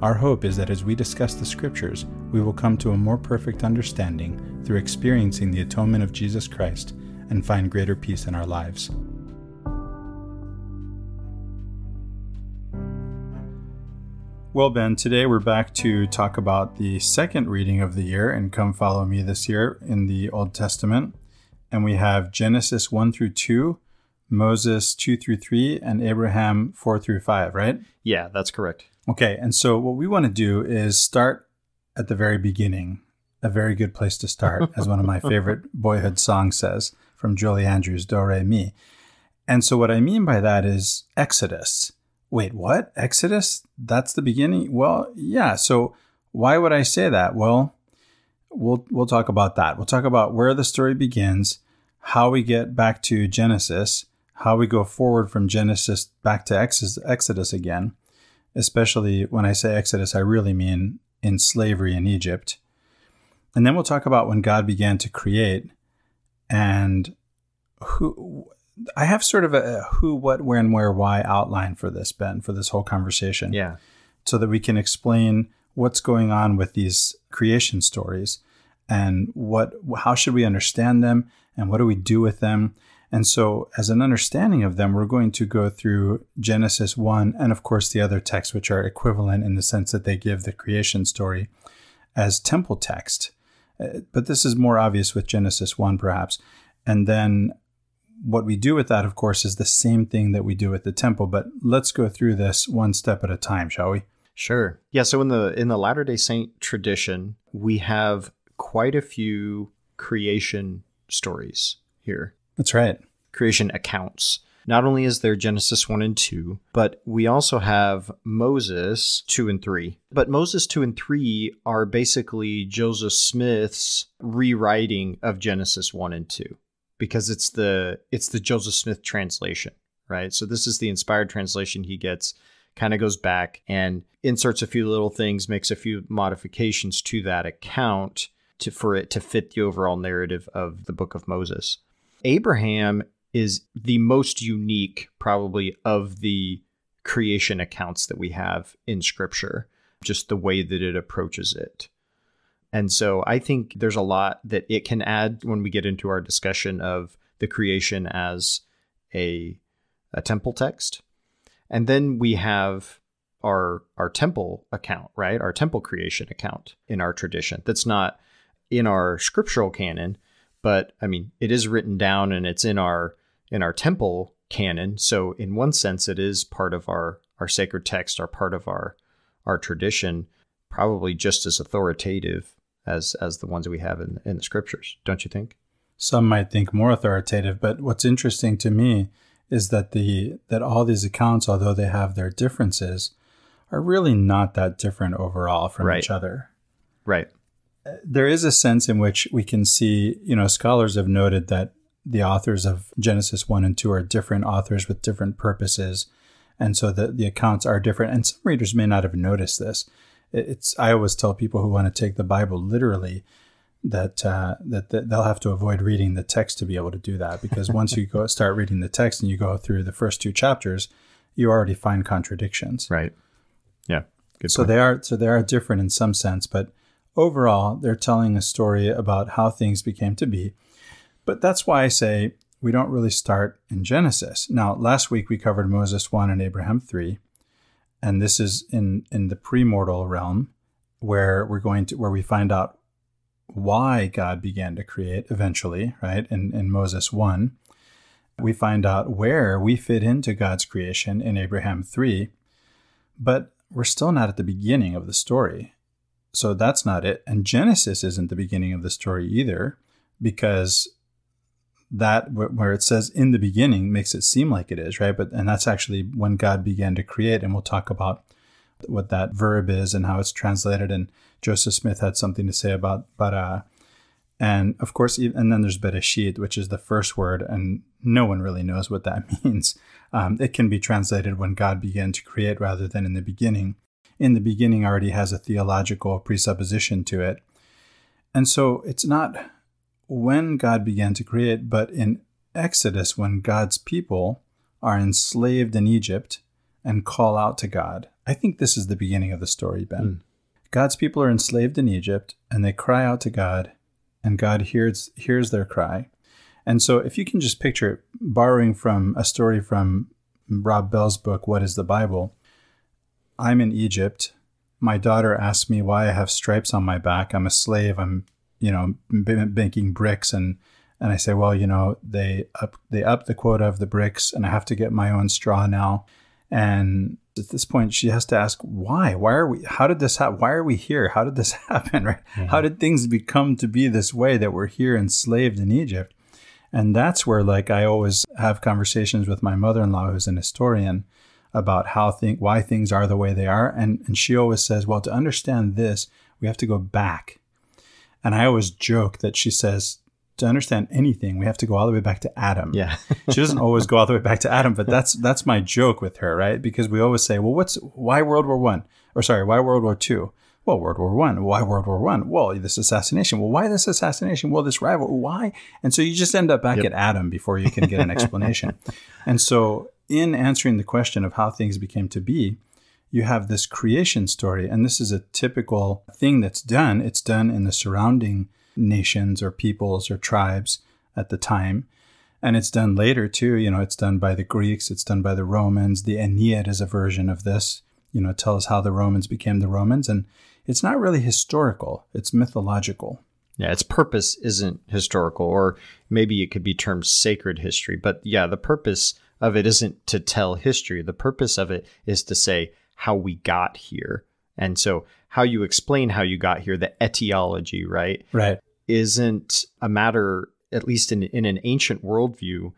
Our hope is that as we discuss the Scriptures, we will come to a more perfect understanding through experiencing the atonement of Jesus Christ and find greater peace in our lives. Well, Ben, today we're back to talk about the second reading of the year and Come Follow Me this year in the Old Testament. And we have Genesis 1 through 2, Moses 2 through 3, and Abraham 4 through 5, right? Yeah, that's correct. Okay, and so what we want to do is start at the very beginning. A very good place to start, as one of my favorite boyhood songs says from Julie Andrews, Do Re Mi. And so what I mean by that is Exodus. Wait, what? Exodus? That's the beginning? Well, yeah. So why would I say that? Well, we'll we'll talk about that. We'll talk about where the story begins, how we get back to Genesis, how we go forward from Genesis back to Exodus again especially when I say Exodus, I really mean in slavery in Egypt. And then we'll talk about when God began to create and who I have sort of a who, what, when, where, why outline for this, Ben, for this whole conversation. Yeah. So that we can explain what's going on with these creation stories and what how should we understand them and what do we do with them and so, as an understanding of them, we're going to go through Genesis 1 and, of course, the other texts, which are equivalent in the sense that they give the creation story as temple text. Uh, but this is more obvious with Genesis 1, perhaps. And then what we do with that, of course, is the same thing that we do with the temple. But let's go through this one step at a time, shall we? Sure. Yeah. So in the in the Latter Day Saint tradition, we have quite a few creation stories here. That's right. Creation accounts. Not only is there Genesis 1 and 2, but we also have Moses 2 and 3. But Moses 2 and 3 are basically Joseph Smith's rewriting of Genesis 1 and 2 because it's the it's the Joseph Smith translation, right? So this is the inspired translation he gets kind of goes back and inserts a few little things, makes a few modifications to that account to, for it to fit the overall narrative of the book of Moses. Abraham is the most unique, probably, of the creation accounts that we have in scripture, just the way that it approaches it. And so I think there's a lot that it can add when we get into our discussion of the creation as a, a temple text. And then we have our our temple account, right? Our temple creation account in our tradition. That's not in our scriptural canon, but I mean, it is written down and it's in our in our temple canon. So in one sense, it is part of our our sacred text, our part of our our tradition, probably just as authoritative as as the ones we have in in the scriptures. Don't you think? Some might think more authoritative, but what's interesting to me is that the that all these accounts, although they have their differences, are really not that different overall from right. each other. Right there is a sense in which we can see, you know, scholars have noted that the authors of Genesis 1 and 2 are different authors with different purposes. And so the, the accounts are different. And some readers may not have noticed this. It's I always tell people who want to take the Bible literally that, uh, that that they'll have to avoid reading the text to be able to do that because once you go start reading the text and you go through the first two chapters, you already find contradictions. Right. Yeah. Good so point. they are so they are different in some sense, but Overall, they're telling a story about how things became to be. But that's why I say we don't really start in Genesis. Now, last week we covered Moses 1 and Abraham 3, and this is in, in the premortal realm where we're going to where we find out why God began to create eventually, right? In, in Moses 1. We find out where we fit into God's creation in Abraham 3, but we're still not at the beginning of the story. So that's not it. And Genesis isn't the beginning of the story either, because that where it says in the beginning makes it seem like it is, right? But and that's actually when God began to create, and we'll talk about what that verb is and how it's translated. And Joseph Smith had something to say about bara. And of course, and then there's Bereshit, which is the first word, and no one really knows what that means. Um, it can be translated when God began to create rather than in the beginning. In the beginning already has a theological presupposition to it. And so it's not when God began to create, but in Exodus, when God's people are enslaved in Egypt and call out to God. I think this is the beginning of the story, Ben. Mm. God's people are enslaved in Egypt and they cry out to God, and God hears, hears their cry. And so, if you can just picture it, borrowing from a story from Rob Bell's book, What is the Bible? I'm in Egypt. My daughter asks me why I have stripes on my back. I'm a slave. I'm, you know, making bricks and and I say, well, you know, they up they up the quota of the bricks, and I have to get my own straw now. And at this point, she has to ask, why? Why are we? How did this happen? Why are we here? How did this happen? Right? Mm-hmm. How did things become to be this way that we're here enslaved in Egypt? And that's where, like, I always have conversations with my mother-in-law, who's an historian, about how think why things are the way they are, and and she always says, well, to understand this, we have to go back. And I always joke that she says, to understand anything, we have to go all the way back to Adam. Yeah. she doesn't always go all the way back to Adam, but that's that's my joke with her, right? Because we always say, well, what's why World War One? Or sorry, why World War Two? Well, World War One. Why World War One? Well, this assassination. Well, why this assassination? Well, this rival. Why? And so you just end up back yep. at Adam before you can get an explanation. and so, in answering the question of how things became to be, you have this creation story, and this is a typical thing that's done. It's done in the surrounding nations or peoples or tribes at the time. And it's done later too. You know, it's done by the Greeks, it's done by the Romans. The Aeneid is a version of this, you know, tell us how the Romans became the Romans. And it's not really historical, it's mythological. Yeah, its purpose isn't historical, or maybe it could be termed sacred history. But yeah, the purpose of it isn't to tell history. The purpose of it is to say how we got here. And so, how you explain how you got here, the etiology, right? Right isn't a matter, at least in, in an ancient worldview,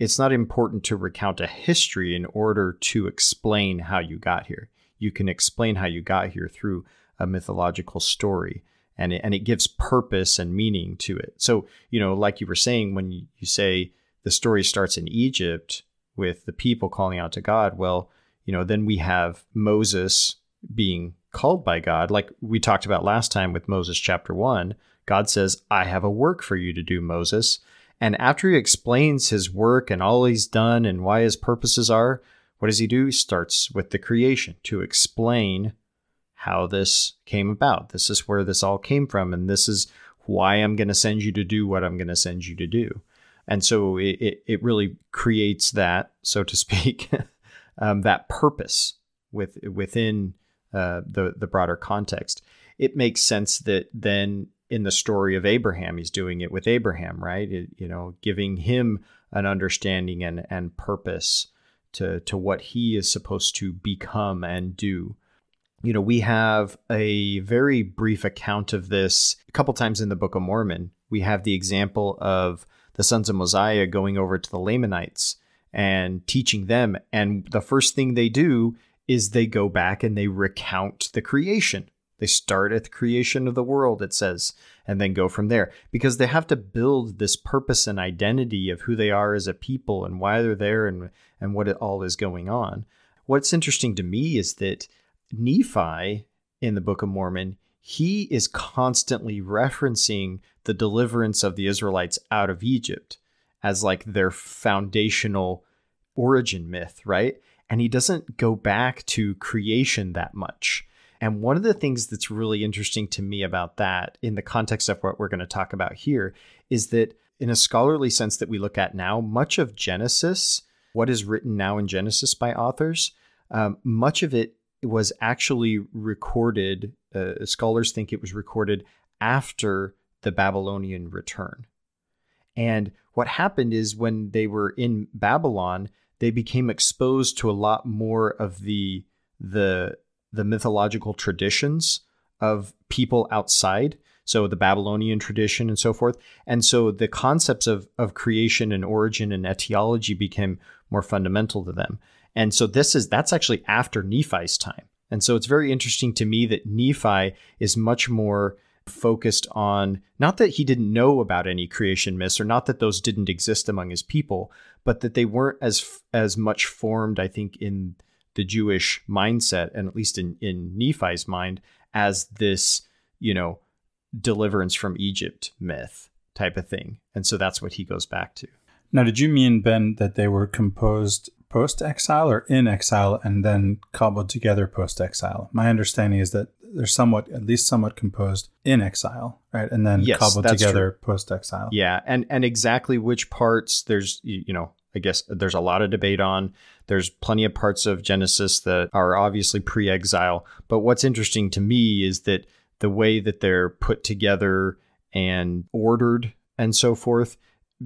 it's not important to recount a history in order to explain how you got here. You can explain how you got here through a mythological story. And it, and it gives purpose and meaning to it. So, you know, like you were saying, when you, you say the story starts in Egypt with the people calling out to God, well, you know, then we have Moses being called by God, like we talked about last time with Moses chapter one, God says, I have a work for you to do, Moses. And after he explains his work and all he's done and why his purposes are, what does he do? He starts with the creation to explain how this came about. This is where this all came from, and this is why I'm going to send you to do what I'm going to send you to do. And so it, it, it really creates that, so to speak, um, that purpose with within uh, the the broader context. It makes sense that then in the story of Abraham. He's doing it with Abraham, right? It, you know, giving him an understanding and, and purpose to, to what he is supposed to become and do. You know, we have a very brief account of this a couple times in the Book of Mormon. We have the example of the sons of Mosiah going over to the Lamanites and teaching them. And the first thing they do is they go back and they recount the creation they start at the creation of the world, it says, and then go from there because they have to build this purpose and identity of who they are as a people and why they're there and, and what it all is going on. What's interesting to me is that Nephi in the Book of Mormon, he is constantly referencing the deliverance of the Israelites out of Egypt as like their foundational origin myth, right? And he doesn't go back to creation that much. And one of the things that's really interesting to me about that, in the context of what we're going to talk about here, is that in a scholarly sense that we look at now, much of Genesis, what is written now in Genesis by authors, um, much of it was actually recorded. Uh, scholars think it was recorded after the Babylonian return. And what happened is when they were in Babylon, they became exposed to a lot more of the the the mythological traditions of people outside so the babylonian tradition and so forth and so the concepts of, of creation and origin and etiology became more fundamental to them and so this is that's actually after nephi's time And so it's very interesting to me that Nephi is much more focused on not that he didn't know about any creation myths or not that those didn't exist among his people, but that they weren't as as much formed, I think, in the Jewish mindset and at least in in Nephi's mind as this, you know, deliverance from Egypt myth type of thing. And so that's what he goes back to. Now, did you mean Ben that they were composed post exile or in exile and then cobbled together post exile? My understanding is that they're somewhat, at least somewhat composed in exile, right? And then Yes, cobbled together post exile. Yeah, and and exactly which parts there's you you know I guess there's a lot of debate on. There's plenty of parts of Genesis that are obviously pre-exile, but what's interesting to me is that the way that they're put together and ordered and so forth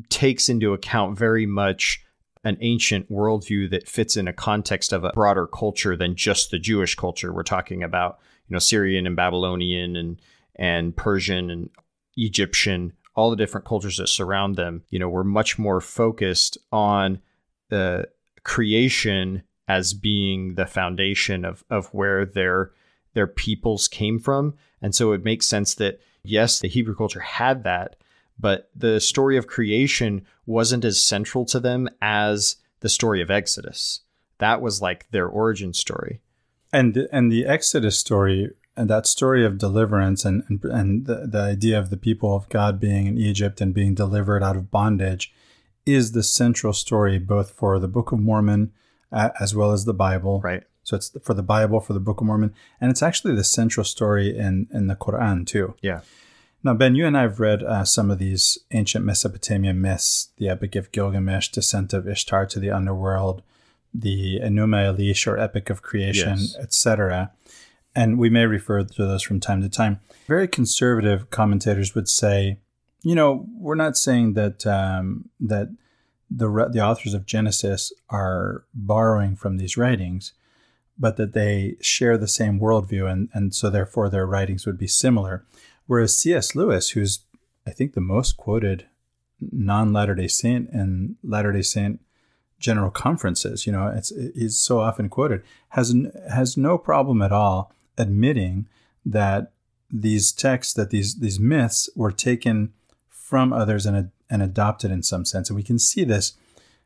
takes into account very much an ancient worldview that fits in a context of a broader culture than just the Jewish culture. We're talking about, you know, Syrian and Babylonian and and Persian and Egyptian, all the different cultures that surround them. You know, we're much more focused on the creation as being the foundation of of where their their peoples came from. And so it makes sense that yes, the Hebrew culture had that, but the story of creation wasn't as central to them as the story of Exodus. That was like their origin story. And the, and the Exodus story and that story of deliverance and and, and the, the idea of the people of God being in Egypt and being delivered out of bondage is the central story both for the Book of Mormon uh, as well as the Bible. Right. So it's for the Bible, for the Book of Mormon, and it's actually the central story in in the Quran too. Yeah. Now, Ben, you and I have read uh, some of these ancient Mesopotamian myths: the Epic of Gilgamesh, descent of Ishtar to the underworld, the Enuma Elish or Epic of Creation, Yes. etc. And we may refer to those from time to time. Very conservative commentators would say, you know, we're not saying that um, that the re- the authors of Genesis are borrowing from these writings, but that they share the same worldview, and and so therefore their writings would be similar. Whereas C.S. Lewis, who's I think the most quoted non Latter Day Saint and Latter Day Saint general conferences, you know, it's he's so often quoted, has has no problem at all admitting that these texts, that these these myths were taken from others and and adopted in some sense, and we can see this.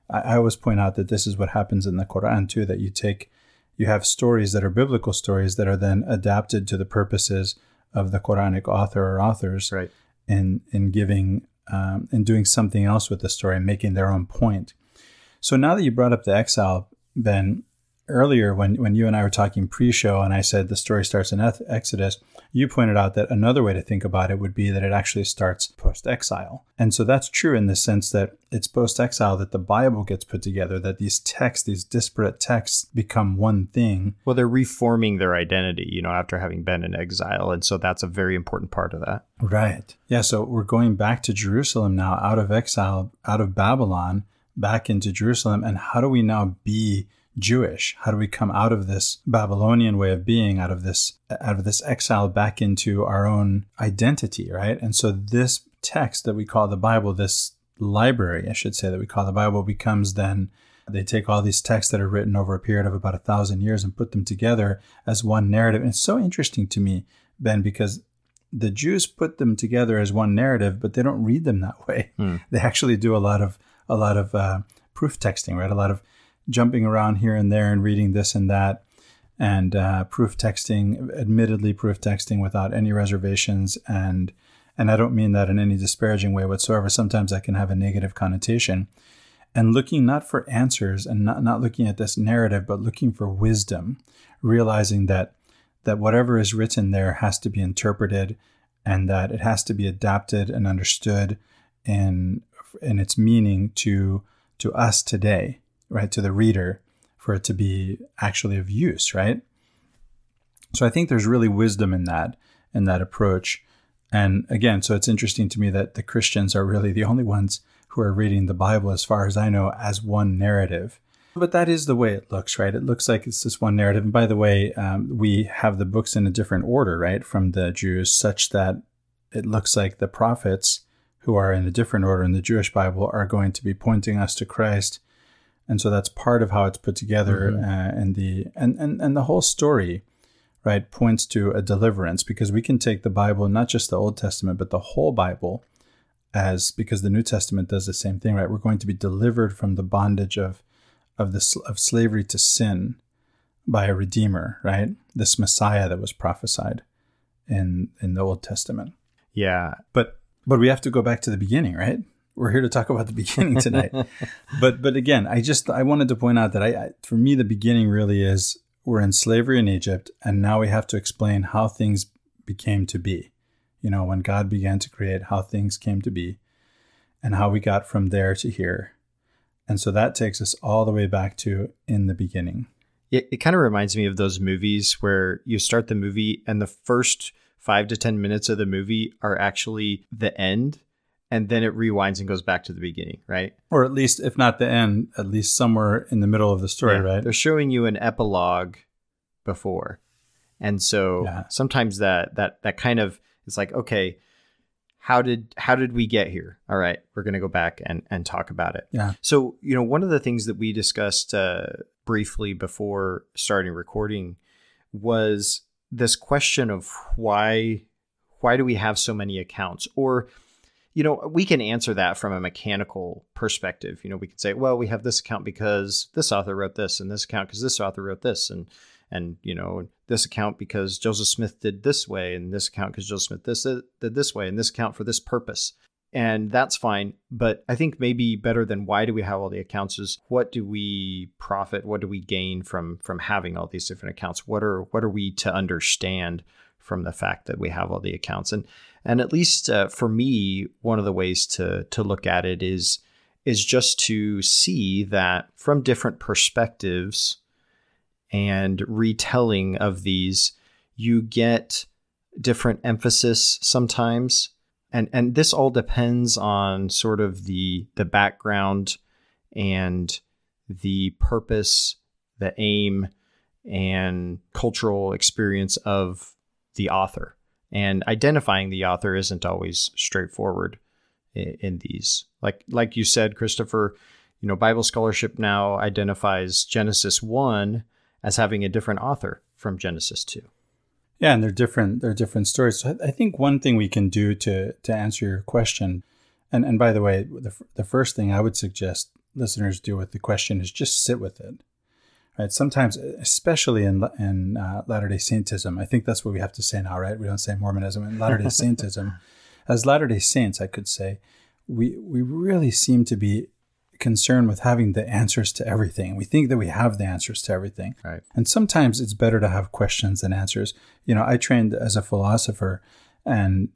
I, I always point out that this is what happens in the Quran too, that you take you have stories that are biblical stories that are then adapted to the purposes of the Quranic author or authors Right. in in giving um, and doing something else with the story and making their own point. So now that you brought up the exile, Ben, earlier when when you and I were talking pre-show and I said the story starts in Exodus, you pointed out that another way to think about it would be that it actually starts post-exile. And so that's true in the sense that it's post-exile that the Bible gets put together, that these texts, these disparate texts become one thing. Well, they're reforming their identity, you know, after having been in exile. And so that's a very important part of that. Right. Yeah. So we're going back to Jerusalem now, out of exile, out of Babylon, back into Jerusalem. And how do we now be Jewish? How do we come out of this Babylonian way of being, out of this out of this exile back into our own identity, right? And so this text that we call the Bible, this library, I should say, that we call the Bible, becomes then they take all these texts that are written over a period of about a thousand years and put them together as one narrative. And it's so interesting to me, Ben, because the Jews put them together as one narrative, but they don't read them that way. Hmm. They actually do a lot of a lot of uh, proof texting, right? A lot of jumping around here and there and reading this and that, and uh, proof texting. Admittedly, proof texting without any reservations, and and I don't mean that in any disparaging way whatsoever. Sometimes that can have a negative connotation. And looking not for answers and not, not looking at this narrative, but looking for wisdom, realizing that that whatever is written there has to be interpreted and that it has to be adapted and understood in in its meaning to to us today right to the reader for it to be actually of use right so i think there's really wisdom in that in that approach and again so it's interesting to me that the christians are really the only ones who are reading the bible as far as i know as one narrative but that is the way it looks, right? It looks like it's this one narrative. And by the way, um, we have the books in a different order, right, from the Jews, such that it looks like the prophets who are in a different order in the Jewish Bible are going to be pointing us to Christ. And so that's part of how it's put together. Mhm. Uh, and the and, and and the whole story right, points to a deliverance because we can take the Bible, not just the Old Testament, but the whole Bible, as because the New Testament does the same thing, right? We're going to be delivered from the bondage of of the of slavery to sin by a redeemer, right? This Messiah that was prophesied in in the Old Testament. Yeah, but but we have to go back to the beginning, right? We're here to talk about the beginning tonight. but but again, I just I wanted to point out that I, I for me the beginning really is we're in slavery in Egypt, and now we have to explain how things became to be. You know, when God began to create, how things came to be, and how we got from there to here. And so that takes us all the way back to in the beginning. It, it kind of reminds me of those movies where you start the movie and the first five to 10 minutes of the movie are actually the end. And then it rewinds and goes back to the beginning, right? Or at least, if not the end, at least somewhere in the middle of the story, yeah. right? They're showing you an epilogue before. And so yeah. sometimes that that that kind of it's like, okay, how did how did we get here all right we're going to go back and and talk about it yeah so you know one of the things that we discussed uh, briefly before starting recording was this question of why why do we have so many accounts or you know we can answer that from a mechanical perspective you know we can say well we have this account because this author wrote this and this account because this author wrote this and and you know this account because Joseph Smith did this way, and this account because Joseph Smith this did this way, and this account for this purpose, and that's fine. But I think maybe better than why do we have all the accounts is what do we profit, what do we gain from from having all these different accounts? What are what are we to understand from the fact that we have all the accounts? And and at least uh, for me, one of the ways to to look at it is is just to see that from different perspectives and retelling of these, you get different emphasis sometimes. And and this all depends on sort of the the background and the purpose, the aim, and cultural experience of the author. And identifying the author isn't always straightforward in, these. Like like you said, Christopher, you know, Bible scholarship now identifies Genesis 1 as having a different author from Genesis 2. Yeah, and they're different. They're different stories. So I think one thing we can do to to answer your question, and and by the way, the the first thing I would suggest listeners do with the question is just sit with it. Right. Sometimes, especially in in uh, Latter Day Saintism, I think that's what we have to say now. Right. We don't say Mormonism. In Latter Day Saintism, as Latter Day Saints, I could say, we we really seem to be concerned with having the answers to everything. We think that we have the answers to everything. Right. And sometimes it's better to have questions than answers. You know, I trained as a philosopher and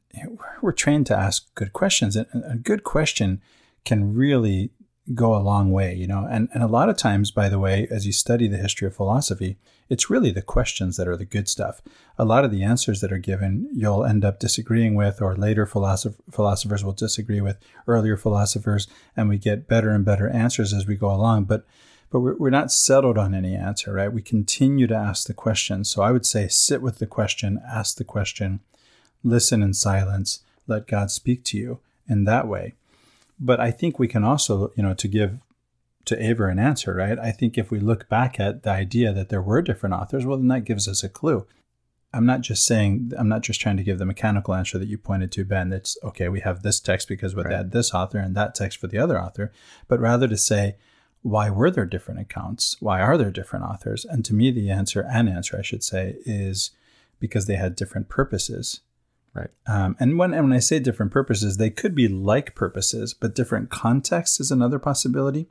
we're trained to ask good questions. And a good question can really go a long way, you know. And and a lot of times, by the way, as you study the history of philosophy, it's really the questions that are the good stuff. A lot of the answers that are given, you'll end up disagreeing with, or later philosoph- philosophers will disagree with earlier philosophers, and we get better and better answers as we go along. But but we're, we're not settled on any answer, right? We continue to ask the question. So I would say sit with the question, ask the question, listen in silence, let God speak to you in that way. But I think we can also, you know, to give to Aver an answer, right? I think if we look back at the idea that there were different authors, well, then that gives us a clue. I'm not just saying, I'm not just trying to give the mechanical answer that you pointed to, Ben. That's okay, we have this text because we right. had this author and that text for the other author, but rather to say, why were there different accounts? Why are there different authors? And to me, the answer, an answer, I should say, is because they had different purposes. Right. Um, and when and when I say different purposes, they could be like purposes, but different contexts is another possibility.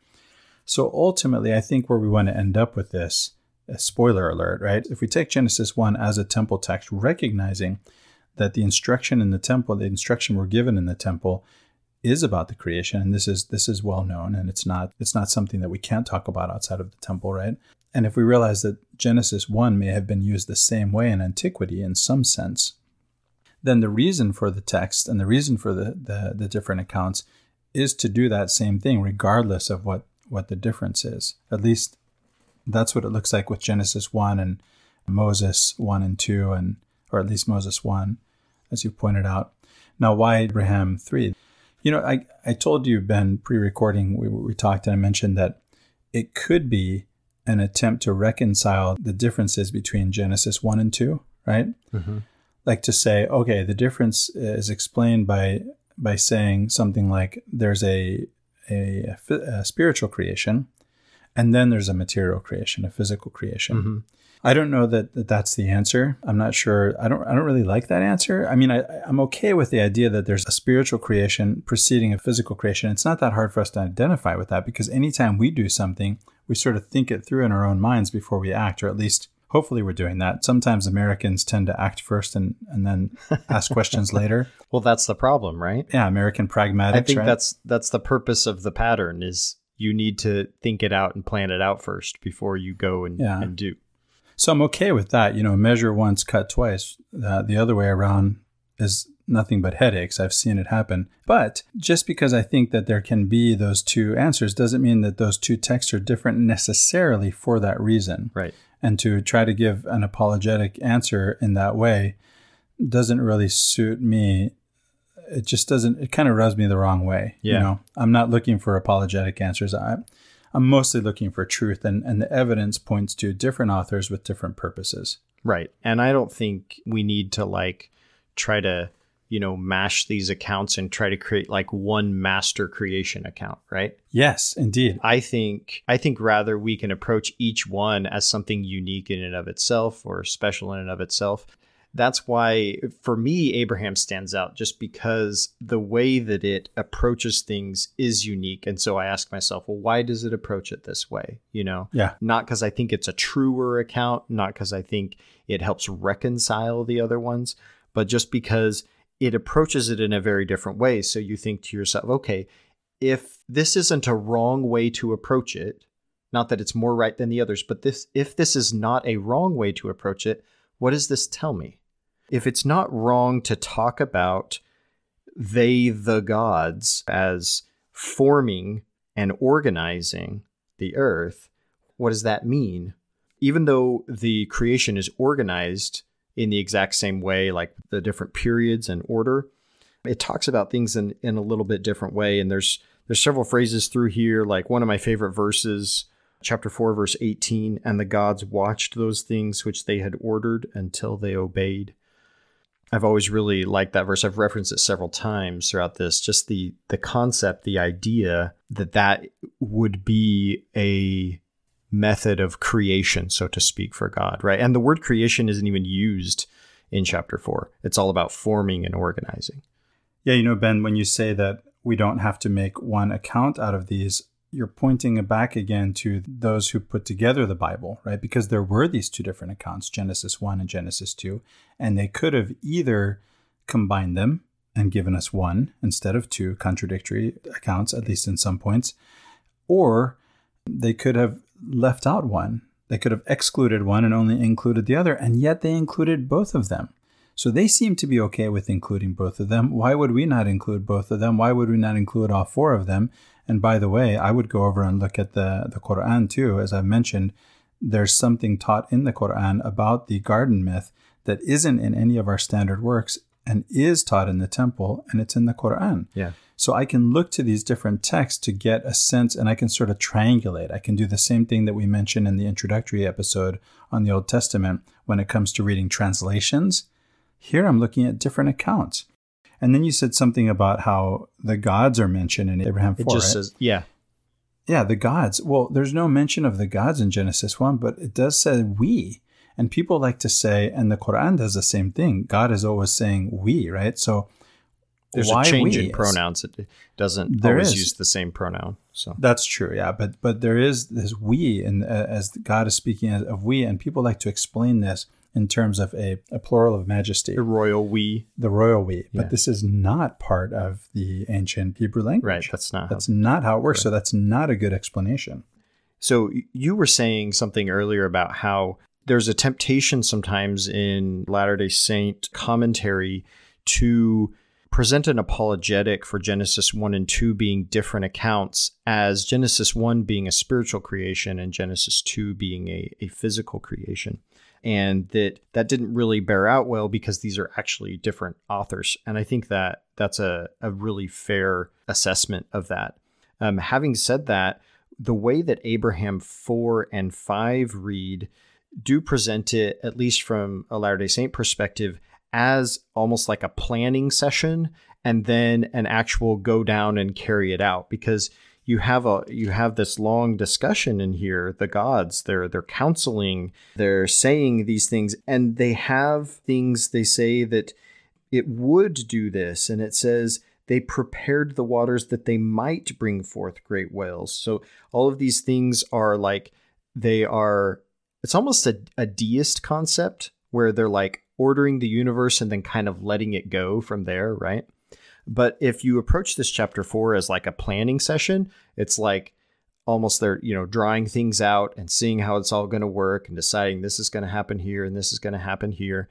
So ultimately, I think where we want to end up with this, spoiler alert, right? If we take Genesis 1 as a temple text, recognizing that the instruction in the temple, the instruction we're given in the temple, is about the creation, and this is this is well known, and it's not it's not something that we can't talk about outside of the temple, right? And if we realize that Genesis 1 may have been used the same way in antiquity in some sense, then the reason for the text and the reason for the, the, the different accounts is to do that same thing, regardless of what, what the difference is. At least that's what it looks like with Genesis 1 and Moses 1 and 2, and or at least Moses 1, as you pointed out. Now, why Abraham 3? You know, I, I told you, Ben, pre recording, we, we talked and I mentioned that it could be an attempt to reconcile the differences between Genesis 1 and 2, right? Mm-hmm. Like to say, okay, the difference is explained by by saying something like there's a a, a spiritual creation and then there's a material creation, a physical creation. Mm-hmm. I don't know that, that that's the answer. I'm not sure. I don't. I don't really like that answer. I mean, I, I'm okay with the idea that there's a spiritual creation preceding a physical creation. It's not that hard for us to identify with that because anytime we do something, we sort of think it through in our own minds before we act, or at least hopefully we're doing that. Sometimes Americans tend to act first and, and then ask questions later. Well, that's the problem, right? Yeah, American pragmatics. I think right? that's that's the purpose of the pattern is you need to think it out and plan it out first before you go and, Yeah. and do. So I'm okay with that. You know, measure once, cut twice. Uh, the other way around is nothing but headaches. I've seen it happen. But just because I think that there can be those two answers doesn't mean that those two texts are different necessarily for that reason. Right. And to try to give an apologetic answer in that way doesn't really suit me. It just doesn't, it kind of rubs me the wrong way. You Yeah. know, I'm not looking for apologetic answers. I, I'm mostly looking for truth, and, and the evidence points to different authors with different purposes. Right. And I don't think we need to like try to, you know, mash these accounts and try to create like one master creation account, right? Yes, indeed. I think I think rather we can approach each one as something unique in and of itself or special in and of itself. That's why for me Abraham stands out just because the way that it approaches things is unique. And so I ask myself, well, why does it approach it this way? You know? Yeah. Not because I think it's a truer account, not because I think it helps reconcile the other ones, but just because it approaches it in a very different way. So you think to yourself, okay, if this isn't a wrong way to approach it, not that it's more right than the others, but this if this is not a wrong way to approach it, what does this tell me? If it's not wrong to talk about they the gods as forming and organizing the earth, what does that mean? Even though the creation is organized in the exact same way, like the different periods and order, it talks about things in, in a little bit different way. And there's there's several phrases through here, like one of my favorite verses, chapter 4, verse 18, and the gods watched those things which they had ordered until they obeyed. I've always really liked that verse. I've referenced it several times throughout this. Just the the concept, the idea that that would be a method of creation, so to speak, for God, right? And the word creation isn't even used in chapter four. It's all about forming and organizing. Yeah, you know, Ben, when you say that we don't have to make one account out of these, you're pointing back again to those who put together the Bible, right? Because there were these two different accounts, Genesis 1 and Genesis 2, and they could have either combined them and given us one instead of two contradictory accounts, at least in some points, or they could have left out one. They could have excluded one and only included the other, and yet they included both of them. So they seem to be okay with including both of them. Why would we not include both of them? Why would we not include all four of them? And by the way, I would go over and look at the, the Quran too. As I've mentioned, there's something taught in the Quran about the garden myth that isn't in any of our standard works and is taught in the temple, and it's in the Quran. Yeah. So I can look to these different texts to get a sense and I can sort of triangulate. I can do the same thing that we mentioned in the introductory episode on the Old Testament when it comes to reading translations. Here I'm looking at different accounts. And then you said something about how the gods are mentioned in Abraham 4. It just right? says, yeah, Yeah, the gods. Well, there's no mention of the gods in Genesis 1, but it does say we. And people like to say, and the Quran does the same thing. God is always saying we, right? So there's a change we? in pronouns. It doesn't There always is. use the same pronoun. So That's true, yeah. But but there is this we, and uh, as God is speaking of we, and people like to explain this in terms of a, a plural of majesty, the royal we, the royal we. But this is not part of the ancient Hebrew language. right? That's not. How, That's not how it works. So that's not a good explanation. so you were saying something earlier about how there's a temptation sometimes in Latter Day Saint commentary to present an apologetic for Genesis 1 and 2 being different accounts as Genesis 1 being a spiritual creation and Genesis 2 being a, a physical creation. And that that didn't really bear out well because these are actually different authors. And I think that that's a, a really fair assessment of that. Um, having said that, the way that Abraham 4 and 5 read do present it, at least from a Latter day Saint perspective, as almost like a planning session and then an actual go down and carry it out. Because you have a you have this long discussion in here the gods they're they're counseling they're saying these things and they have things they say that it would do this and it says they prepared the waters that they might bring forth great whales. So all of these things are like they are it's almost a, a deist concept where they're like ordering the universe and then kind of letting it go from there right but if you approach this chapter four as like a planning session, it's like almost they're, you know, drawing things out and seeing how it's all going to work and deciding this is going to happen here and this is going to happen here.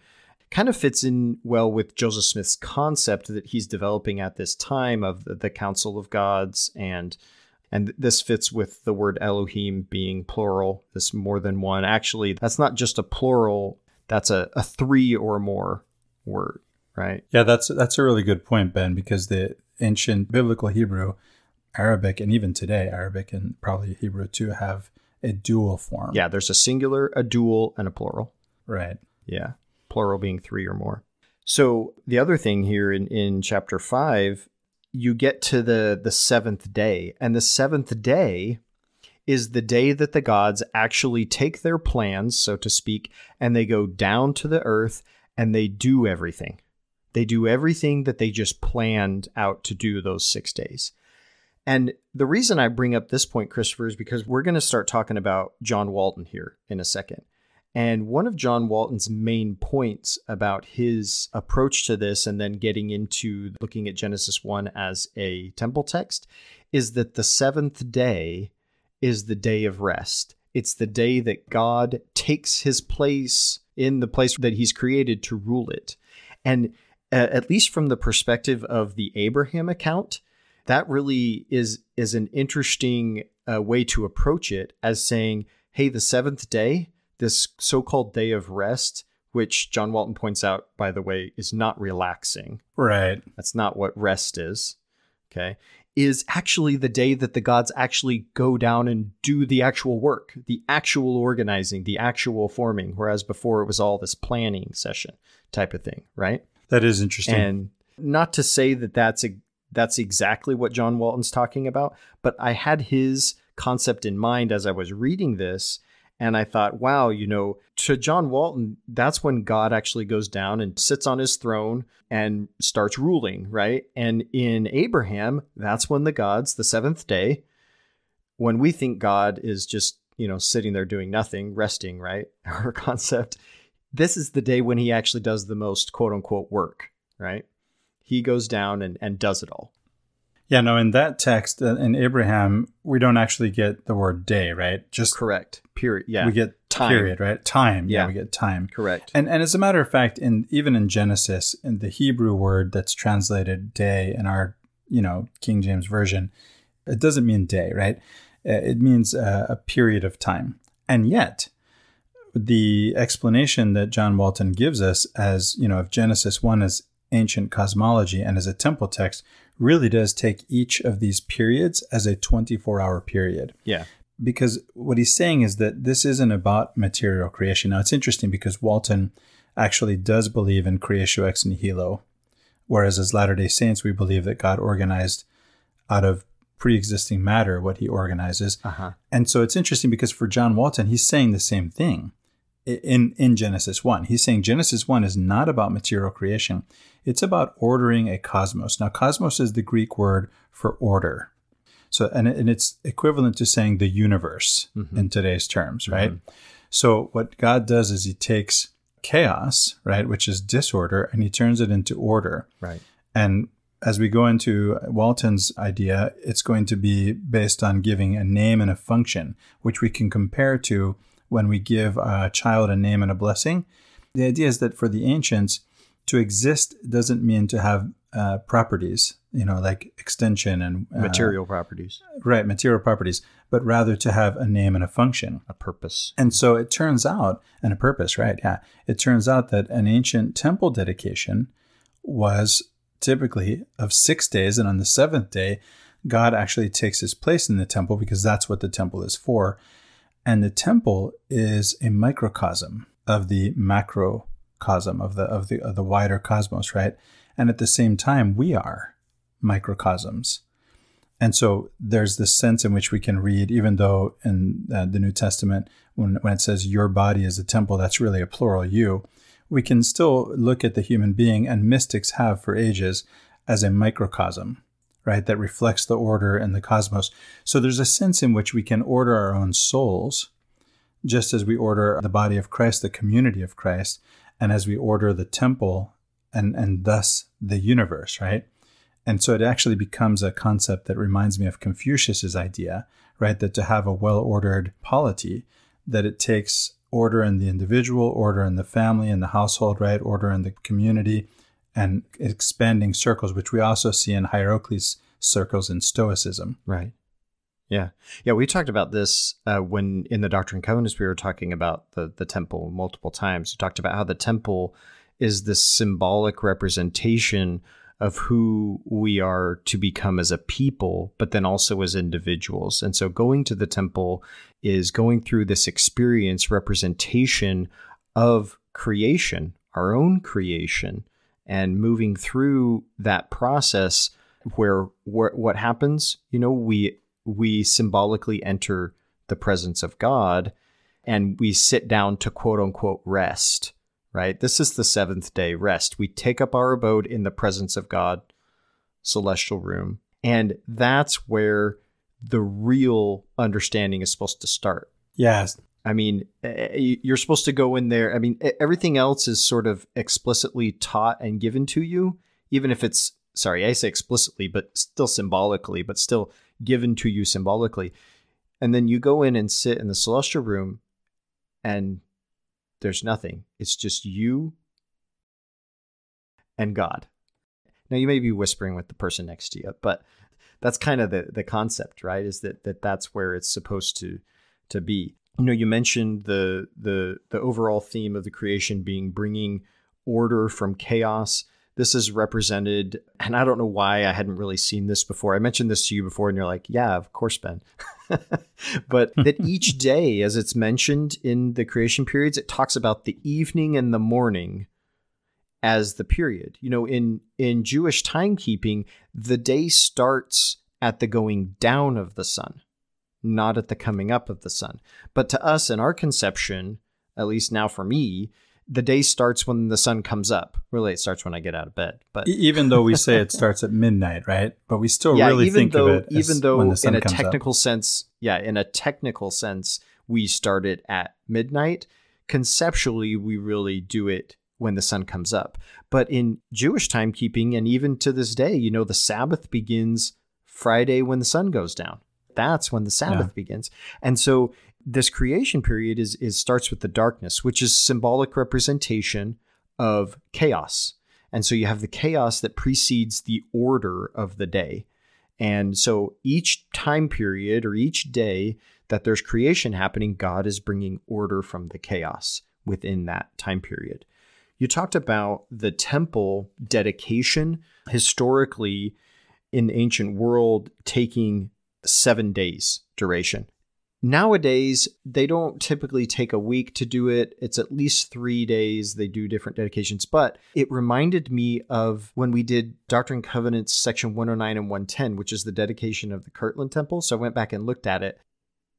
Kind of fits in well with Joseph Smith's concept that he's developing at this time of the, the Council of Gods and and this fits with the word Elohim being plural, this more than one. Actually, that's not just a plural, that's a, a three or more word right? Yeah, that's that's a really good point, Ben, because the ancient biblical Hebrew, Arabic, and even today Arabic and probably Hebrew too have a dual form. Yeah, there's a singular, a dual, and a plural. Right. Yeah, plural being three or more. So the other thing here in, in chapter five, you get to the the seventh day, and the seventh day is the day that the gods actually take their plans, so to speak, and they go down to the earth and they do everything. They do everything that they just planned out to do those six days. And the reason I bring up this point, Christopher, is because we're going to start talking about John Walton here in a second. And one of John Walton's main points about his approach to this, and then getting into looking at Genesis 1 as a temple text, is that the seventh day is the day of rest. It's the day that God takes his place in the place that he's created to rule it. And at least from the perspective of the Abraham account, that really is is an interesting uh, way to approach it as saying, "Hey, the seventh day, this so-called day of rest." Which John Walton points out, by the way, is not relaxing. Right. That's not what rest is. Okay. Is actually the day that the gods actually go down and do the actual work, the actual organizing, the actual forming, whereas before it was all this planning session type of thing, right? That is interesting. And not to say that that's a, that's exactly what John Walton's talking about, but I had his concept in mind as I was reading this. And I thought, wow, you know, to John Walton, that's when God actually goes down and sits on his throne and starts ruling, right? And in Abraham, that's when the gods, the seventh day, when we think God is just, you know, sitting there doing nothing, resting, right? Our concept this is the day when he actually does the most quote unquote work, right? He goes down and, and does it all. Yeah, no, in that text uh, in Abraham, we don't actually get the word day, right? Just correct. Period. Yeah. We get time. period, right? Time. Yeah. yeah, we get time. Correct. And and as a matter of fact, in even in Genesis, in the Hebrew word that's translated day in our, you know, King James version, it doesn't mean day, right? Uh, it means a, a period of time. And yet, the explanation that John Walton gives us as, you know, of Genesis 1 as ancient cosmology and as a temple text, really does take each of these periods as a 24 hour period. Yeah. Because what he's saying is that this isn't about material creation. Now, it's interesting because Walton actually does believe in creatio ex nihilo, whereas as Latter day Saints, we believe that God organized out of pre existing matter what he organizes. Uh-huh. And so it's interesting because for John Walton, he's saying the same thing in in Genesis 1. He's saying Genesis 1 is not about material creation. It's about ordering a cosmos. Now cosmos is the Greek word for order. So and, and it's equivalent to saying the universe mm-hmm. in today's terms, right? Mm-hmm. So what God does is he takes chaos, right, which is disorder and he turns it into order. Right. And as we go into Walton's idea, it's going to be based on giving a name and a function, which we can compare to when we give a child a name and a blessing. The idea is that for the ancients, to exist doesn't mean to have uh, properties, you know, like extension and uh, material properties. Right, material properties, but rather to have a name and a function, a purpose. And so it turns out, and a purpose, right? Yeah. It turns out that an ancient temple dedication was typically of six days. And on the seventh day, God actually takes his place in the temple because that's what the temple is for. And the temple is a microcosm of the macrocosm of the of the of the wider cosmos, right? And at the same time, we are microcosms. And so there's this sense in which we can read, even though in uh, the New Testament, when, when it says your body is a temple, that's really a plural you, we can still look at the human being, and mystics have for ages, as a microcosm, right, that reflects the order and the cosmos. So there's a sense in which we can order our own souls, just as we order the body of Christ, the community of Christ, and as we order the temple and, and thus the universe, right? And so it actually becomes a concept that reminds me of Confucius's idea, right? That to have a well ordered polity, that it takes order in the individual, order in the family, in the household, right? Order in the community, and expanding circles, which we also see in Hierocles circles in Stoicism. Right. Yeah. Yeah. We talked about this uh, when in the Doctrine and Covenants, we were talking about the, the temple multiple times. We talked about how the temple is this symbolic representation of who we are to become as a people, but then also as individuals. And so going to the temple is going through this experience representation of creation, our own creation, and moving through that process where, what happens, you know, we we symbolically enter the presence of God and we sit down to quote unquote rest right? This is the seventh day rest. We take up our abode in the presence of God, celestial room. And that's where the real understanding is supposed to start. Yes. I mean, eh, eh, you're supposed to go in there. I mean, everything else is sort of explicitly taught and given to you, even if it's, sorry, I say explicitly, but still symbolically, but still given to you symbolically. And then you go in and sit in the celestial room and there's nothing. It's just you and God. Now you may be whispering with the person next to you, but that's kind of the the concept, right? Is that that that's where it's supposed to to be. You know, you mentioned the the the overall theme of the creation being bringing order from chaos. This is represented, and I don't know why I hadn't really seen this before. I mentioned this to you before, and you're like, "Yeah, of course, Ben." but that each day, as it's mentioned in the creation periods, it talks about the evening and the morning as the period. You know, in in Jewish timekeeping, the day starts at the going down of the sun, not at the coming up of the sun. But to us, in our conception, at least now for me, the day starts when the sun comes up. Really, it starts when I get out of bed. But even though we say it starts at midnight, right? But we still yeah, really think though, of it even though in a technical up. sense, yeah, in a technical sense, we start it at midnight. Conceptually, we really do it when the sun comes up. But in Jewish timekeeping, and even to this day, you know, the Sabbath begins Friday when the sun goes down. That's when the Sabbath yeah. begins. And so this creation period is is starts with the darkness, which is symbolic representation of chaos. And so you have the chaos that precedes the order of the day. And so each time period or each day that there's creation happening, God is bringing order from the chaos within that time period. You talked about the temple dedication historically in the ancient world taking seven days duration. Nowadays, they don't typically take a week to do it. It's at least three days. They do different dedications. But it reminded me of when we did Doctrine and Covenants section 109 and 110, which is the dedication of the Kirtland Temple. So I went back and looked at it.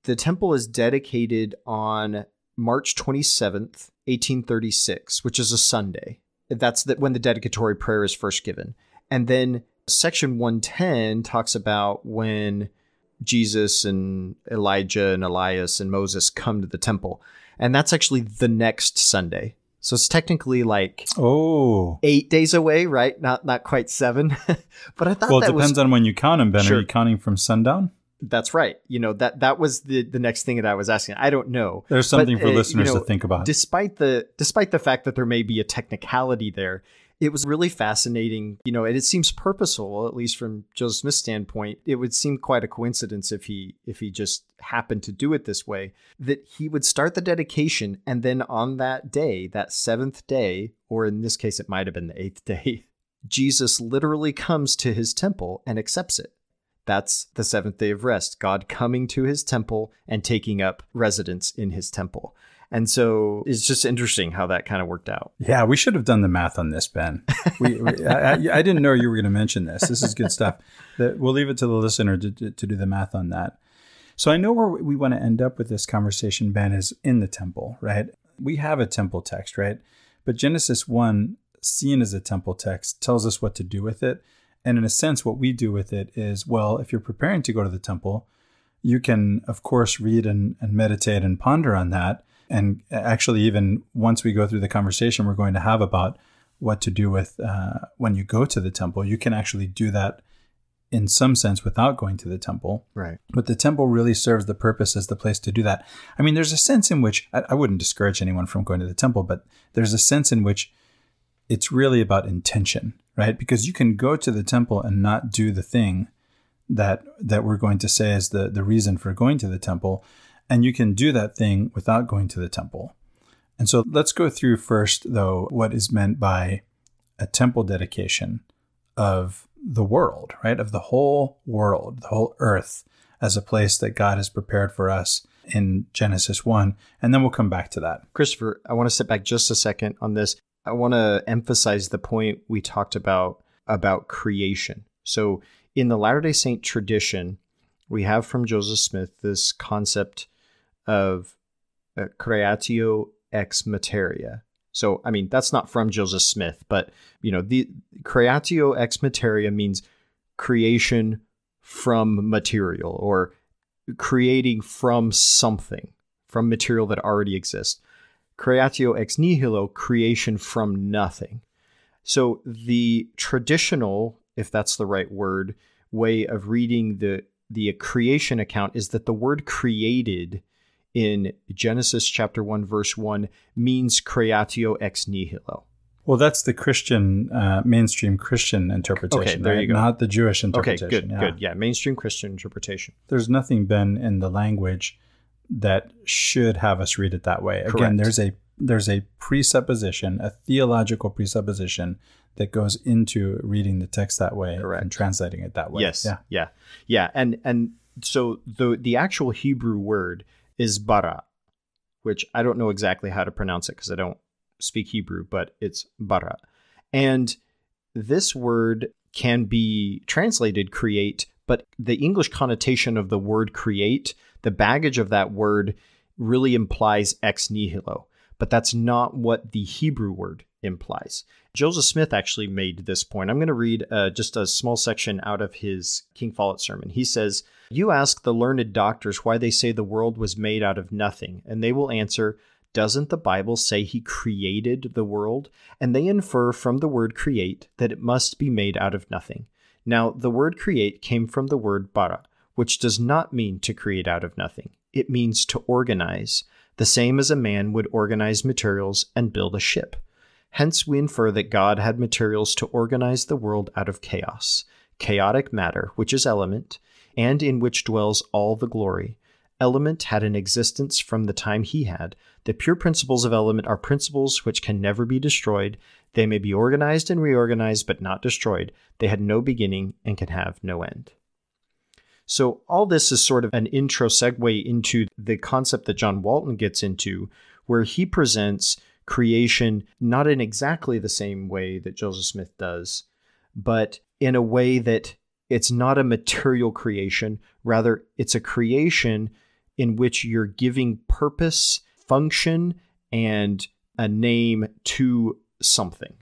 The temple is dedicated on March 27th, 1836, which is a Sunday. That's the, when the dedicatory prayer is first given. And then section 110 talks about when Jesus and Elijah and Elias and Moses come to the temple. And that's actually the next Sunday. So it's technically like oh eight days away, right? Not not quite seven. but I thought well, it depends was, on when you count them. Ben, sure. are you counting from sundown? That's right. You know that that was the the next thing that I was asking. I don't know. There's something but, for uh, listeners you know, to think about. Despite the despite the fact that there may be a technicality there, it was really fascinating, you know, and it seems purposeful, at least from Joseph Smith's standpoint. It would seem quite a coincidence if he if he just happened to do it this way, that he would start the dedication and then on that day, that seventh day, or in this case it might have been the eighth day, Jesus literally comes to his temple and accepts it. That's the seventh day of rest, God coming to his temple and taking up residence in his temple. And so it's just interesting how that kind of worked out. Yeah, we should have done the math on this, Ben. We, we, I, I, didn't know you were going to mention this. This is good stuff. We'll leave it to the listener to, to, to do the math on that. So I know where we want to end up with this conversation, Ben, is in the temple, right? We have a temple text, right? But Genesis 1, seen as a temple text, tells us what to do with it. And in a sense, what we do with it is well, if you're preparing to go to the temple, you can, of course, read and, and meditate and ponder on that. And actually, even once we go through the conversation we're going to have about what to do with uh, when you go to the temple, you can actually do that in some sense without going to the temple. Right. But the temple really serves the purpose as the place to do that. I mean, there's a sense in which I, I wouldn't discourage anyone from going to the temple, but there's a sense in which it's really about intention, right? Because you can go to the temple and not do the thing that that we're going to say is the the reason for going to the temple, and you can do that thing without going to the temple. And so let's go through first though what is meant by a temple dedication of the world, right? Of the whole world, the whole earth as a place that God has prepared for us in Genesis 1. And then we'll come back to that. Christopher, I want to sit back just a second on this. I want to emphasize the point we talked about about creation. So in the Latter-day Saint tradition, we have from Joseph Smith this concept of uh, creatio ex materia, so, I mean, that's not from Joseph Smith, but you know, the creatio ex materia means creation from material or creating from something, from material that already exists. Creatio ex nihilo, creation from nothing. So, the traditional, if that's the right word, way of reading the the creation account is that the word created in Genesis chapter 1 verse 1 means creatio ex nihilo. Well, that's the Christian, uh, mainstream Christian interpretation. Okay, there right? you go. Not the Jewish interpretation. Okay, good, yeah. good. Yeah, mainstream Christian interpretation. There's nothing been in the language that should have us read it that way. Correct. Again, there's a there's a presupposition, a theological presupposition that goes into reading the text that way Correct. and translating it that way. Yes. Yeah. Yeah. Yeah. And and so the the actual Hebrew word is bara, which I don't know exactly how to pronounce it because I don't speak Hebrew, but it's bara. And this word can be translated create, but the English connotation of the word create, the baggage of that word really implies ex nihilo, but that's not what the Hebrew word implies. Joseph Smith actually made this point. I'm going to read uh, just a small section out of his King Follett sermon. He says, You ask the learned doctors why they say the world was made out of nothing, and they will answer, Doesn't the Bible say he created the world? And they infer from the word create that it must be made out of nothing. Now, the word create came from the word bara, which does not mean to create out of nothing. It means to organize, the same as a man would organize materials and build a ship. Hence, we infer that God had materials to organize the world out of chaos, chaotic matter, which is element, and in which dwells all the glory. Element had an existence from the time he had. The pure principles of element are principles which can never be destroyed. They may be organized and reorganized, but not destroyed. They had no beginning and can have no end. So, all this is sort of an intro segue into the concept that John Walton gets into, where he presents creation, not in exactly the same way that Joseph Smith does, but in a way that it's not a material creation. Rather, it's a creation in which you're giving purpose, function, and a name to something.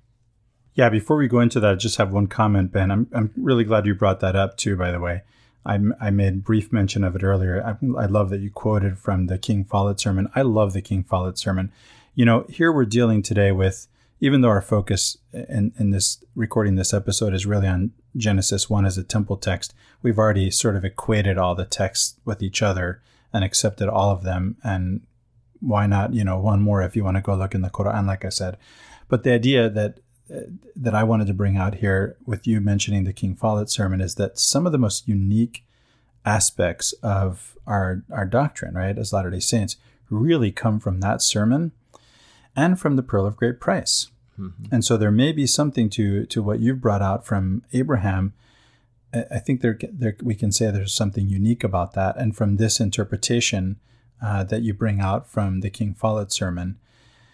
Yeah, before we go into that, I just have one comment, Ben. I'm, I'm really glad you brought that up, too, by the way. I, I made brief mention of it earlier. I, I love that you quoted from the King Follett sermon. I love the King Follett sermon you know, here we're dealing today with, even though our focus in, in this recording this episode is really on Genesis 1 as a temple text, we've already sort of equated all the texts with each other and accepted all of them. And why not, you know, one more if you want to go look in the Quran, like I said. But the idea that that I wanted to bring out here with you mentioning the King Follett sermon is that some of the most unique aspects of our our doctrine, right, as Latter-day Saints, really come from that sermon and from the pearl of great price. Mm-hmm. And so there may be something to to what you've brought out from Abraham I think there, there we can say there's something unique about that. And from this interpretation uh, that you bring out from the King Follett sermon,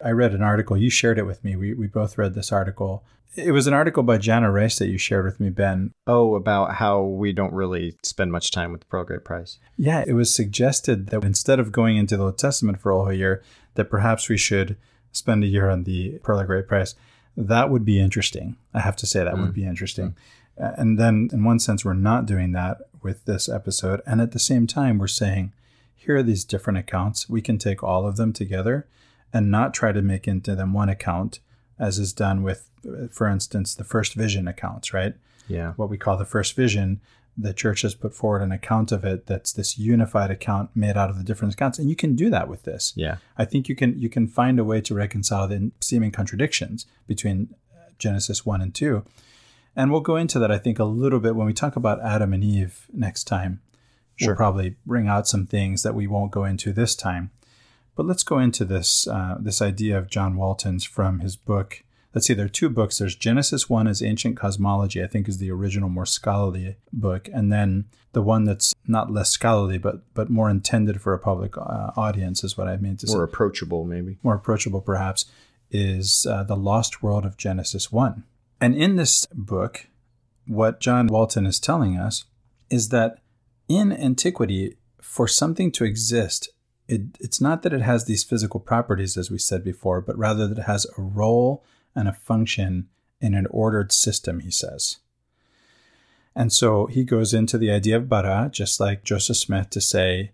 I read an article. You shared it with me. We, we both read this article. It was an article by Jana Riess that you shared with me, Ben. Oh, about how we don't really spend much time with the Pearl Great Price. Yeah, it was suggested that instead of going into the Old Testament for a whole year, that perhaps we should spend a year on the Pearl of Great Price. That would be interesting. I have to say that mm. would be interesting. Mm. And then, in one sense, we're not doing that with this episode. And at the same time, we're saying, here are these different accounts. We can take all of them together and not try to make into them one account, as is done with, for instance, the first vision accounts, right? Yeah. What we call the first vision, the church has put forward an account of it that's this unified account made out of the different accounts, and you can do that with this. Yeah. I think you can you can find a way to reconcile the seeming contradictions between Genesis one and two, and we'll go into that I think a little bit when we talk about Adam and Eve next time. Sure. We'll probably bring out some things that we won't go into this time. But let's go into this uh, this idea of John Walton's from his book. Let's see, there are two books. There's Genesis 1 is Ancient Cosmology, I think is the original, more scholarly book. And then the one that's not less scholarly, but but more intended for a public uh, audience is what I mean to say. More approachable, maybe. More approachable, perhaps, is uh, The Lost World of Genesis 1. And in this book, what John Walton is telling us is that in antiquity, for something to exist, it, it's not that it has these physical properties, as we said before, but rather that it has a role and a function in an ordered system, he says. And so he goes into the idea of bara, just like Joseph Smith, to say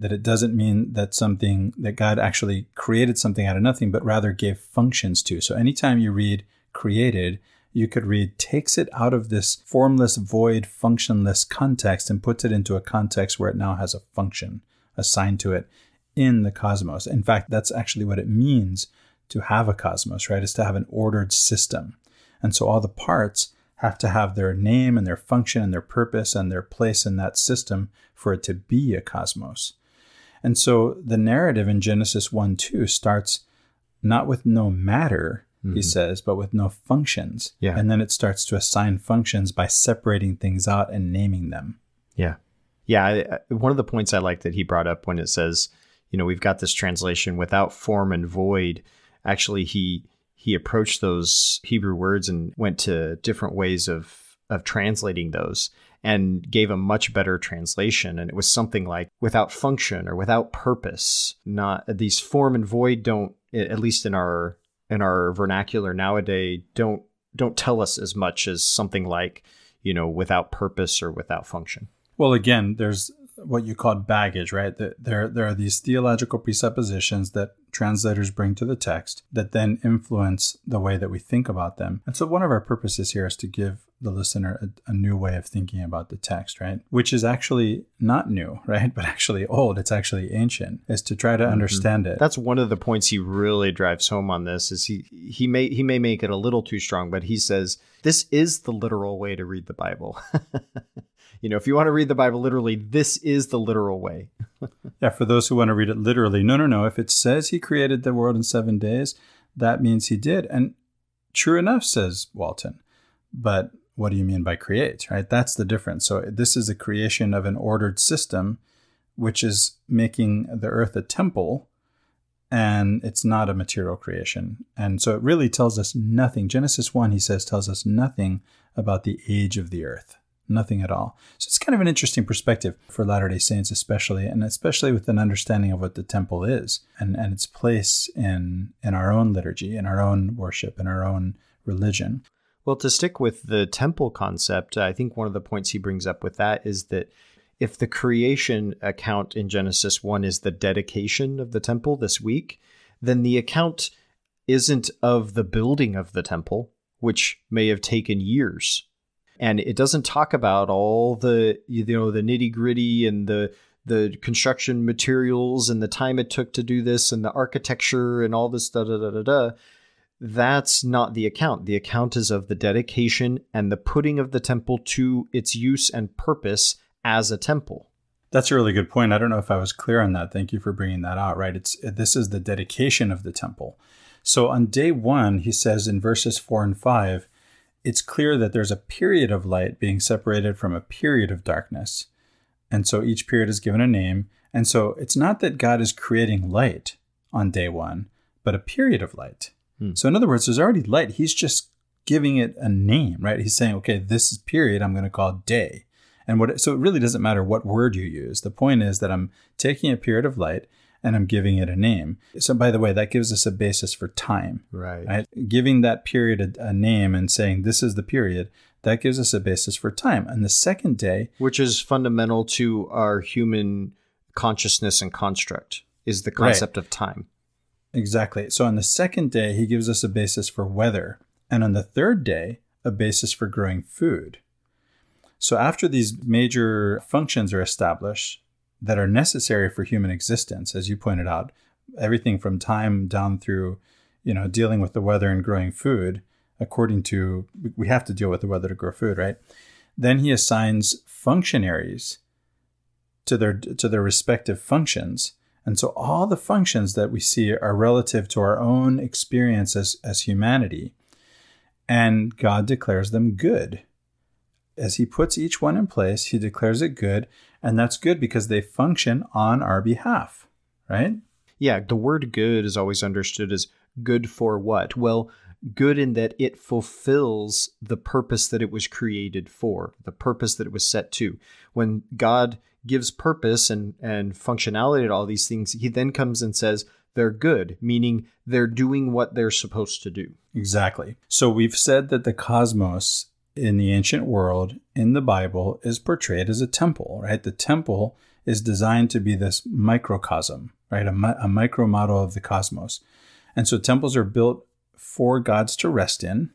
that it doesn't mean that something, that God actually created something out of nothing, but rather gave functions to. So anytime you read created, you could read takes it out of this formless, void, functionless context and puts it into a context where it now has a function assigned to it in the cosmos. In fact, that's actually what it means to have a cosmos, right? Is to have an ordered system. And so all the parts have to have their name and their function and their purpose and their place in that system for it to be a cosmos. And so the narrative in Genesis 1 2 starts not with no matter, mm-hmm. he says, but with no functions. Yeah. And then it starts to assign functions by separating things out and naming them. Yeah. Yeah. I, one of the points I like that he brought up when it says, you know, we've got this translation without form and void. Actually, he he approached those Hebrew words and went to different ways of of translating those and gave a much better translation. And it was something like without function or without purpose not these form and void don't at least in our in our vernacular nowadays don't don't tell us as much as something like you know without purpose or without function. Well again there's what you called baggage, right? There, there are these theological presuppositions that translators bring to the text that then influence the way that we think about them. And so, one of our purposes here is to give the listener a, a, new way of thinking about the text, right? Which is actually not new, right? But actually old. It's actually ancient. Is to try to mm-hmm. understand it. That's one of the points he really drives home on this. Is he he may he may make it a little too strong, but he says this is the literal way to read the Bible. you know, if you want to read the Bible literally, this is the literal way. yeah, for those who want to read it literally, no, no, no. If it says he created the world in seven days, that means he did. And true enough, says Walton. But what do you mean by create, right? That's the difference. So this is a creation of an ordered system, which is making the earth a temple and it's not a material creation. And so it really tells us nothing. Genesis 1, he says, tells us nothing about the age of the earth nothing at all. So it's kind of an interesting perspective for Latter day Saints, especially, and especially with an understanding of what the temple is and, and its place in, in our own liturgy, in our own worship, in our own religion. Well, to stick with the temple concept, I think one of the points he brings up with that is that if the creation account in Genesis 1 is the dedication of the temple this week, then the account isn't of the building of the temple, which may have taken years and it doesn't talk about all the you know the nitty gritty and the the construction materials and the time it took to do this and the architecture and all this da da da da da. That's not the account. The account is of the dedication and the putting of the temple to its use and purpose as a temple. That's a really good point. I don't know if I was clear on that. Thank you for bringing that out. Right? It's this is the dedication of the temple. So on day one, he says in verses four and five, it's clear that there's a period of light being separated from a period of darkness. And so each period is given a name. And so it's not that God is creating light on day one, but a period of light. Hmm. So, in other words, there's already light. He's just giving it a name, right? He's saying, okay, this is period I'm going to call day. And what so it really doesn't matter what word you use. The point is that I'm taking a period of light and I'm giving it a name. So by the way, that gives us a basis for time. Right. right? Giving that period a, a name and saying this is the period, that gives us a basis for time. And the second day, which is fundamental to our human consciousness and construct, is the concept right. of time. Exactly. So on the second day, he gives us a basis for weather. And on the third day, a basis for growing food. So after these major functions are established that are necessary for human existence, as you pointed out, everything from time down through, you know, dealing with the weather and growing food, according to we have to deal with the weather to grow food, right? Then he assigns functionaries to their to their respective functions. And so all the functions that we see are relative to our own experience as, as humanity. And God declares them good as he puts each one in place, he declares it good, and that's good because they function on our behalf, right? Yeah, the word good is always understood as good for what? Well, good in that it fulfills the purpose that it was created for, the purpose that it was set to. When God gives purpose and, and functionality to all these things, he then comes and says, they're good, meaning they're doing what they're supposed to do. Exactly. So we've said that the cosmos in the ancient world in the Bible is portrayed as a temple, right? The temple is designed to be this microcosm, right? A, a micro model of the cosmos. And so temples are built for gods to rest in,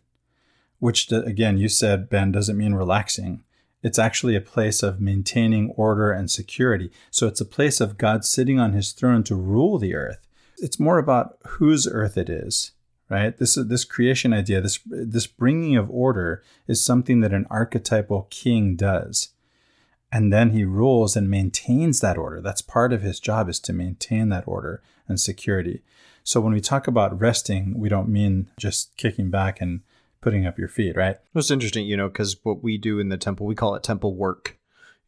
which, again, you said, Ben, doesn't mean relaxing. It's actually a place of maintaining order and security. So it's a place of God sitting on his throne to rule the earth. It's more about whose earth it is right? This this creation idea, this this bringing of order is something that an archetypal king does. And then he rules and maintains that order. That's part of his job is to maintain that order and security. So when we talk about resting, we don't mean just kicking back and putting up your feet, right? It's interesting, you know, because what we do in the temple, we call it temple work.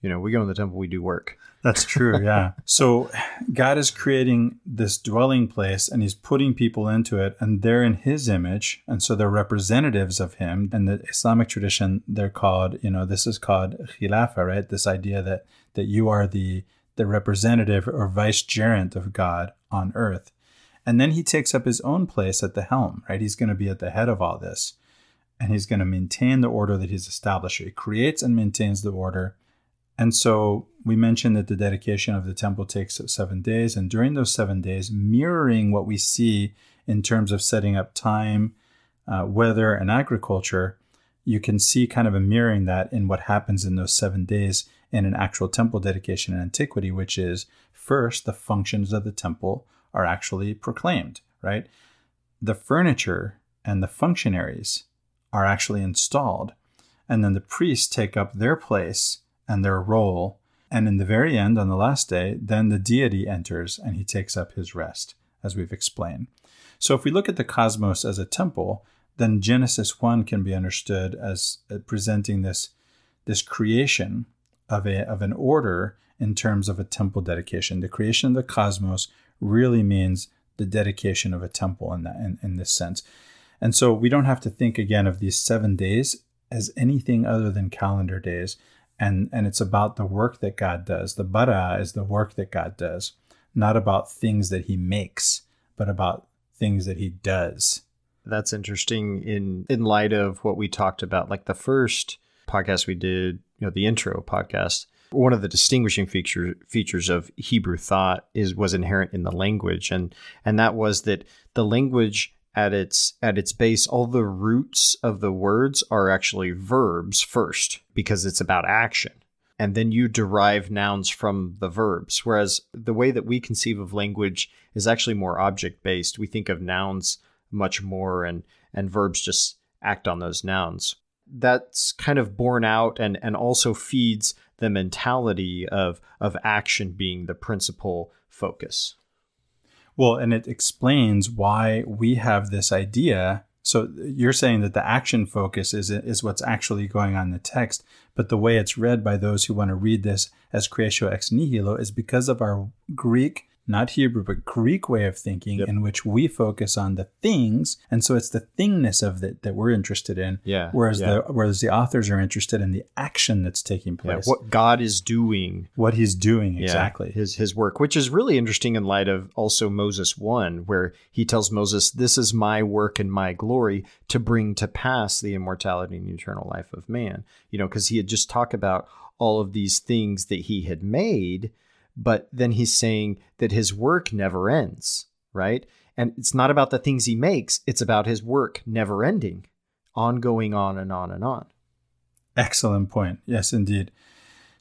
You know, we go in the temple, we do work. That's true. Yeah. so God is creating this dwelling place and he's putting people into it and they're in his image. And so they're representatives of him. In the Islamic tradition, they're called, you know, this is called khilafa, right? This idea that, that you are the, the representative or vicegerent of God on earth. And then he takes up his own place at the helm, right? He's going to be at the head of all this. And he's going to maintain the order that he's established. He creates and maintains the order and so we mentioned that the dedication of the temple takes seven days. And during those seven days, mirroring what we see in terms of setting up time, uh, weather, and agriculture, you can see kind of a mirroring that in what happens in those seven days in an actual temple dedication in antiquity, which is first, the functions of the temple are actually proclaimed, right? The furniture and the functionaries are actually installed. And then the priests take up their place and their role. And in the very end, on the last day, then the deity enters and he takes up his rest, as we've explained. So if we look at the cosmos as a temple, then Genesis 1 can be understood as uh, presenting this, this creation of, a, of an order in terms of a temple dedication. The creation of the cosmos really means the dedication of a temple in, that, in, in this sense. And so we don't have to think again of these seven days as anything other than calendar days and and it's about the work that God does. The bara is the work that God does, not about things that He makes, but about things that He does. That's interesting in in light of what we talked about, like the first podcast we did, you know, the intro podcast. One of the distinguishing feature, features of Hebrew thought is was inherent in the language, and and that was that the language at its at its base all the roots of the words are actually verbs first because it's about action. And then you derive nouns from the verbs. Whereas the way that we conceive of language is actually more object based we think of nouns much more and and verbs just act on those nouns. That's kind of borne out and and also feeds the mentality of of action being the principal focus well, and it explains why we have this idea. So you're saying that the action focus is is what's actually going on in the text, but the way it's read by those who want to read this as creatio ex nihilo is because of our Greek not Hebrew, but Greek way of thinking Yep. in which we focus on the things. And so it's the thingness of it that we're interested in. Yeah, Whereas yeah. the whereas the authors are interested in the action that's taking Yeah, place. what God is doing what he's doing Yeah, exactly. his his work, which is really interesting in light of also Moses one, where he tells Moses, "This is my work and my glory to bring to pass the immortality and eternal life of man." You know, because he had just talked about all of these things that he had made, but then he's saying that his work never ends, right? And it's not about the things he makes; it's about his work never ending, ongoing on and on and on. Excellent point. Yes, indeed.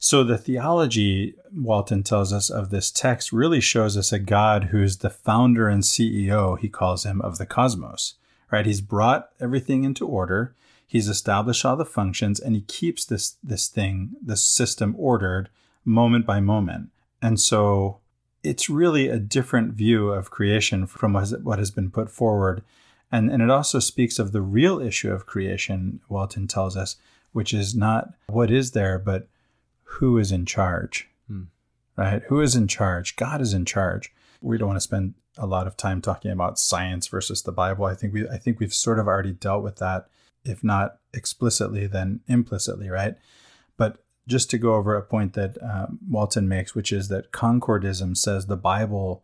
So the theology, Walton tells us, of this text really shows us a God who's the founder and CEO, he calls him, of the cosmos. Right? He's brought everything into order. He's established all the functions, and he keeps this this thing, this system ordered moment by moment. And so it's really a different view of creation from what has- been put forward. And, and it also speaks of the real issue of creation, Walton tells us, which is not what is there, but who is in charge, Hmm. right? Who is in charge? God is in charge. We don't want to spend a lot of time talking about science versus the Bible. I think we, I think we've sort of already dealt with that, if not explicitly, then implicitly, right? But just to go over a point that uh, Walton makes, which is that Concordism says the Bible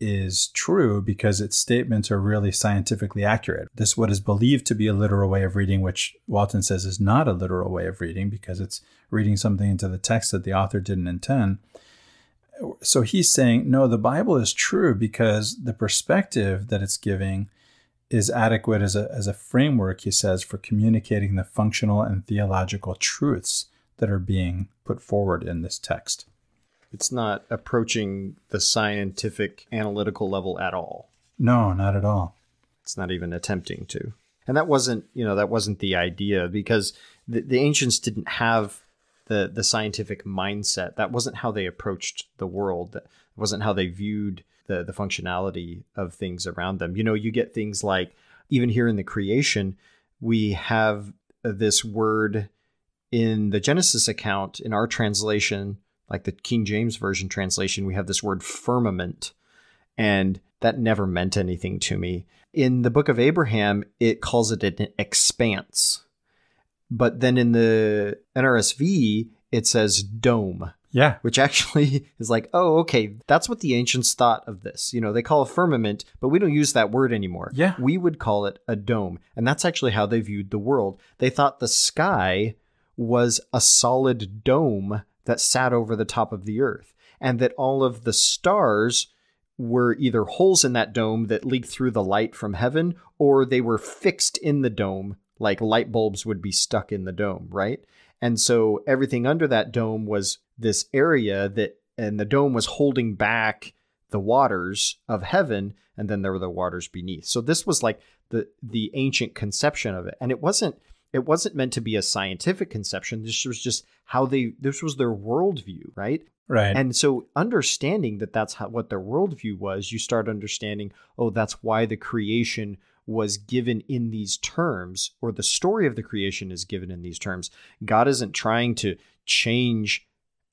is true because its statements are really scientifically accurate. This what is believed to be a literal way of reading, which Walton says is not a literal way of reading because it's reading something into the text that the author didn't intend. So he's saying, no, the Bible is true because the perspective that it's giving is adequate as a, as a framework, he says, for communicating the functional and theological truths that are being put forward in this text. It's not approaching the scientific analytical level at all. No, not at all. It's not even attempting to. And that wasn't, you know, that wasn't the idea because the, the ancients didn't have the the scientific mindset. That wasn't how they approached the world. That wasn't how they viewed the the functionality of things around them. You know, you get things like even here in the creation, we have this word in the Genesis account in our translation, like the King James version translation, we have this word firmament and that never meant anything to me. In the book of Abraham, it calls it an expanse. But then in the NRSV, it says dome, Yeah. which actually is like, oh, okay, that's what the ancients thought of this. You know, they call a firmament, but we don't use that word anymore. Yeah. We would call it a dome. And that's actually how they viewed the world. They thought the sky was a solid dome that sat over the top of the earth, and that all of the stars were either holes in that dome that leaked through the light from heaven, or they were fixed in the dome, like light bulbs would be stuck in the dome, right? And so everything under that dome was this area that, and the dome was holding back the waters of heaven, and then there were the waters beneath. So this was like the the ancient conception of it, and it wasn't it wasn't meant to be a scientific conception. This was just how they this was their worldview, right? Right. And so understanding that that's how, what their worldview was, you start understanding, oh, that's why the creation was given in these terms, or the story of the creation is given in these terms. God isn't trying to change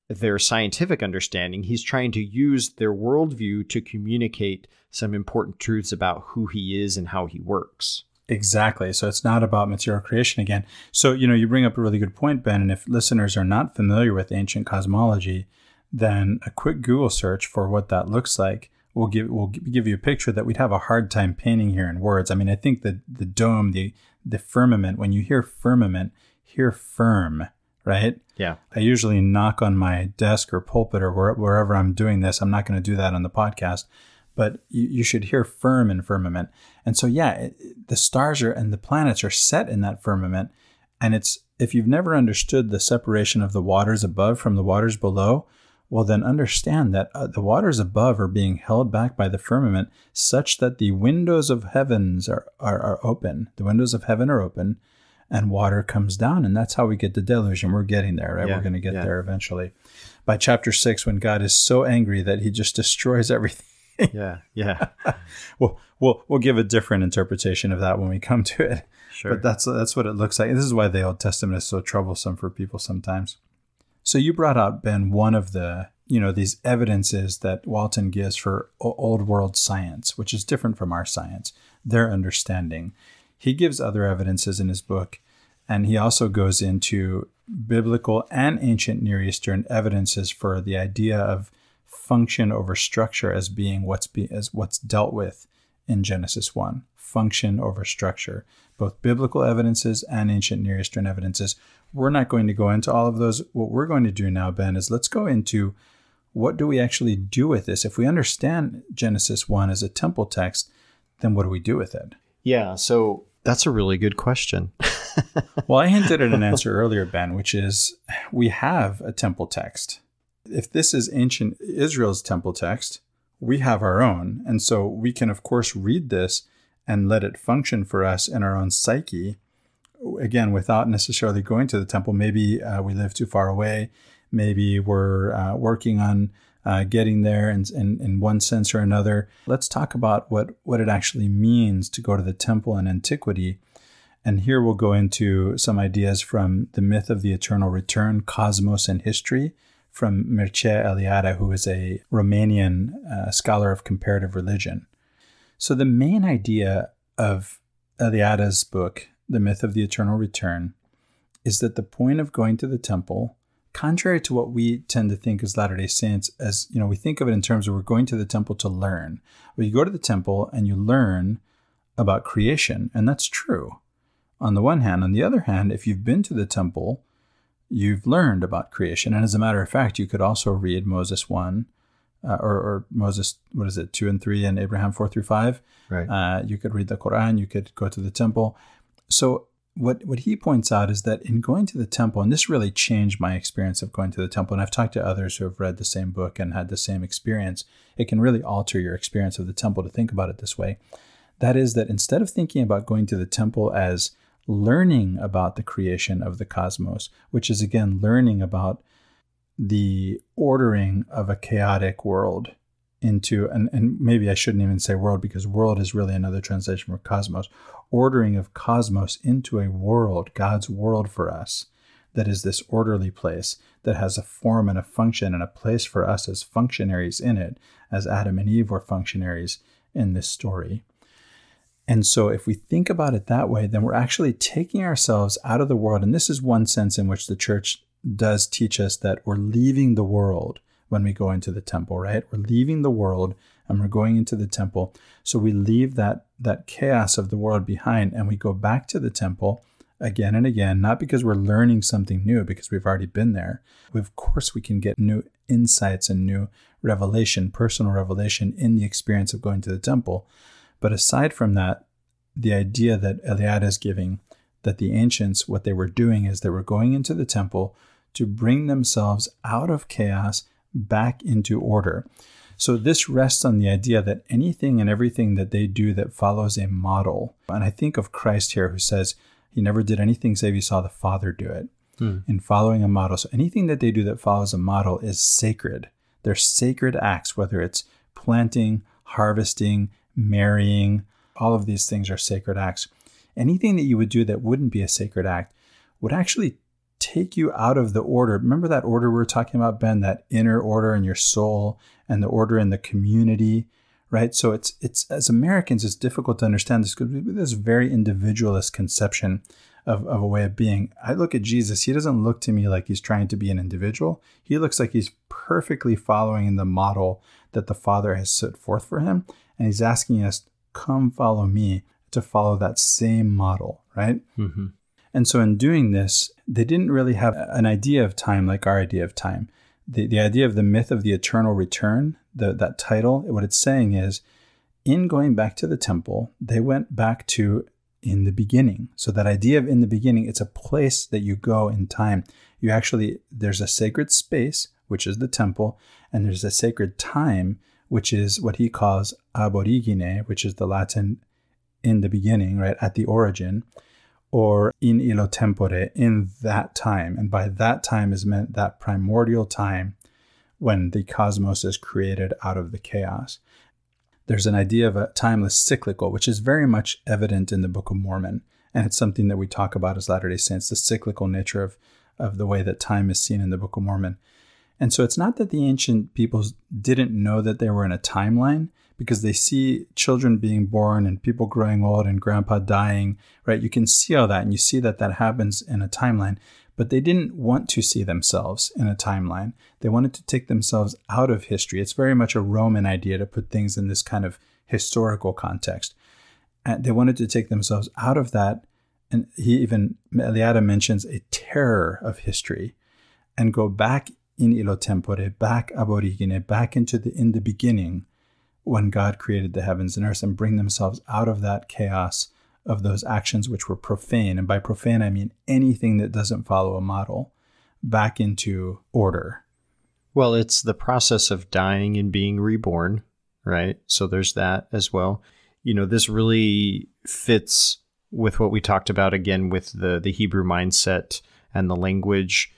their scientific understanding. He's trying to use their worldview to communicate some important truths about who he is and how he works. Exactly. So it's not about material creation again. So, you know, you bring up a really good point, Ben. And if listeners are not familiar with ancient cosmology, then a quick Google search for what that looks like will give will give you a picture that we'd have a hard time painting here in words. I mean, I think the the dome, the the firmament, when you hear firmament, hear firm, right? Yeah. I usually knock on my desk or pulpit or wherever I'm doing this. I'm not going to do that on the podcast, but you, you should hear firm in firmament. And so, yeah, it, the stars are and the planets are set in that firmament. And it's if you've never understood the separation of the waters above from the waters below, well, then understand that uh, the waters above are being held back by the firmament such that the windows of heavens are, are, are open. The windows of heaven are open and water comes down. And that's how we get the deluge. And we're getting there, right? Yeah, we're going to get yeah. there eventually. By chapter six, when God is so angry that he just destroys everything. Yeah, yeah. we'll, we'll we'll give a different interpretation of that when we come to it. Sure. But that's that's what it looks like. This is why the Old Testament is so troublesome for people sometimes. So you brought out Ben one of the you know these evidences that Walton gives for old world science, which is different from our science, their understanding. He gives other evidences in his book, and he also goes into biblical and ancient Near Eastern evidences for the idea of function over structure as being what's be, as what's dealt with in Genesis 1. Function over structure, both biblical evidences and ancient Near Eastern evidences. We're not going to go into all of those. What we're going to do now, Ben, is let's go into what do we actually do with this? If we understand Genesis 1 as a temple text, then what do we do with it? Yeah, so that's a really good question. well, I hinted at an answer earlier, Ben, which is we have a temple text. If this is ancient Israel's temple text, we have our own. And so we can, of course, read this and let it function for us in our own psyche. Again, without necessarily going to the temple. Maybe uh, we live too far away maybe we're uh, working on uh, getting there in, in, in, one sense or another. Let's talk about what, what it actually means to go to the temple in antiquity. And here we'll go into some ideas from the myth of the eternal return, cosmos and history, from Mircea Eliade, who is a Romanian uh, scholar of comparative religion. So, the main idea of Eliade's book, The Myth of the Eternal Return, is that the point of going to the temple contrary to what we tend to think as Latter day Saints, as you know, we think of it in terms of we're going to the temple to learn. Well, you go to the temple and you learn about creation, and that's true on the one hand. On the other hand, if you've been to the temple, you've learned about creation. And as a matter of fact, you could also read Moses 1 uh, or, or, Moses, what is it, 2 and 3, and Abraham 4 through 5. Right. Uh, you could read the Quran, you could go to the temple. So what what he points out is that in going to the temple, and this really changed my experience of going to the temple, and I've talked to others who have read the same book and had the same experience. It can really alter your experience of the temple to think about it this way. That is that instead of thinking about going to the temple as learning about the creation of the cosmos, which is again learning about the ordering of a chaotic world into and, and maybe I shouldn't even say world because world is really another translation for cosmos, ordering of cosmos into a world, God's world for us, that is this orderly place that has a form and a function and a place for us as functionaries in it, as Adam and Eve were functionaries in this story. And so, if we think about it that way, then we're actually taking ourselves out of the world. And this is one sense in which the church does teach us that we're leaving the world when we go into the temple, right? We're leaving the world and we're going into the temple. So we leave that that chaos of the world behind and we go back to the temple again and again, not because we're learning something new, because we've already been there. Of course, we can get new insights and new revelation, personal revelation in the experience of going to the temple. But aside from that, the idea that Eliade is giving that the ancients, what they were doing is they were going into the temple to bring themselves out of chaos back into order. So this rests on the idea that anything and everything that they do that follows a model, and I think of Christ here who says he never did anything save he saw the Father do it hmm. in following a model. So anything that they do that follows a model is sacred. They're sacred acts, whether it's planting, harvesting, marrying, all of these things are sacred acts. Anything that you would do that wouldn't be a sacred act would actually take you out of the order. Remember that order we were talking about, Ben, that inner order in your soul and the order in the community, right? So it's it's as Americans, it's difficult to understand this because this very individualist conception of, of a way of being. I look at Jesus, he doesn't look to me like he's trying to be an individual. He looks like he's perfectly following the model that the Father has set forth for him. And he's asking us, come follow me to follow that same model, right? Mm-hmm. And so, in doing this, they didn't really have an idea of time like our idea of time. The, the idea of the myth of the eternal return, the, that title, what it's saying is in going back to the temple, they went back to in the beginning. So, that idea of in the beginning, it's a place that you go in time. You actually, there's a sacred space, which is the temple, and there's a sacred time, which is what he calls ab origine, which is the Latin in the beginning, right, at the origin or in illo tempore, in that time. And by that time is meant that primordial time when the cosmos is created out of the chaos. there's an idea of a timeless cyclical, which is very much evident in the Book of Mormon. And it's something that we talk about as Latter day Saints, the cyclical nature of, of the way that time is seen in the Book of Mormon. And so it's not that the ancient peoples didn't know that they were in a timeline because they see children being born and people growing old and grandpa dying, right? You can see all that and you see that that happens in a timeline. But they didn't want to see themselves in a timeline. They wanted to take themselves out of history. It's very much a Roman idea to put things in this kind of historical context. And they wanted to take themselves out of that. And he even, Eliade mentions a terror of history and go back in illo tempore, back ab origine, back into the in the beginning when God created the heavens and earth and bring themselves out of that chaos of those actions which were profane. And by profane, I mean anything that doesn't follow a model back into order. Well, it's the process of dying and being reborn, right? So there's that as well. You know, this really fits with what we talked about again with the the Hebrew mindset and the language,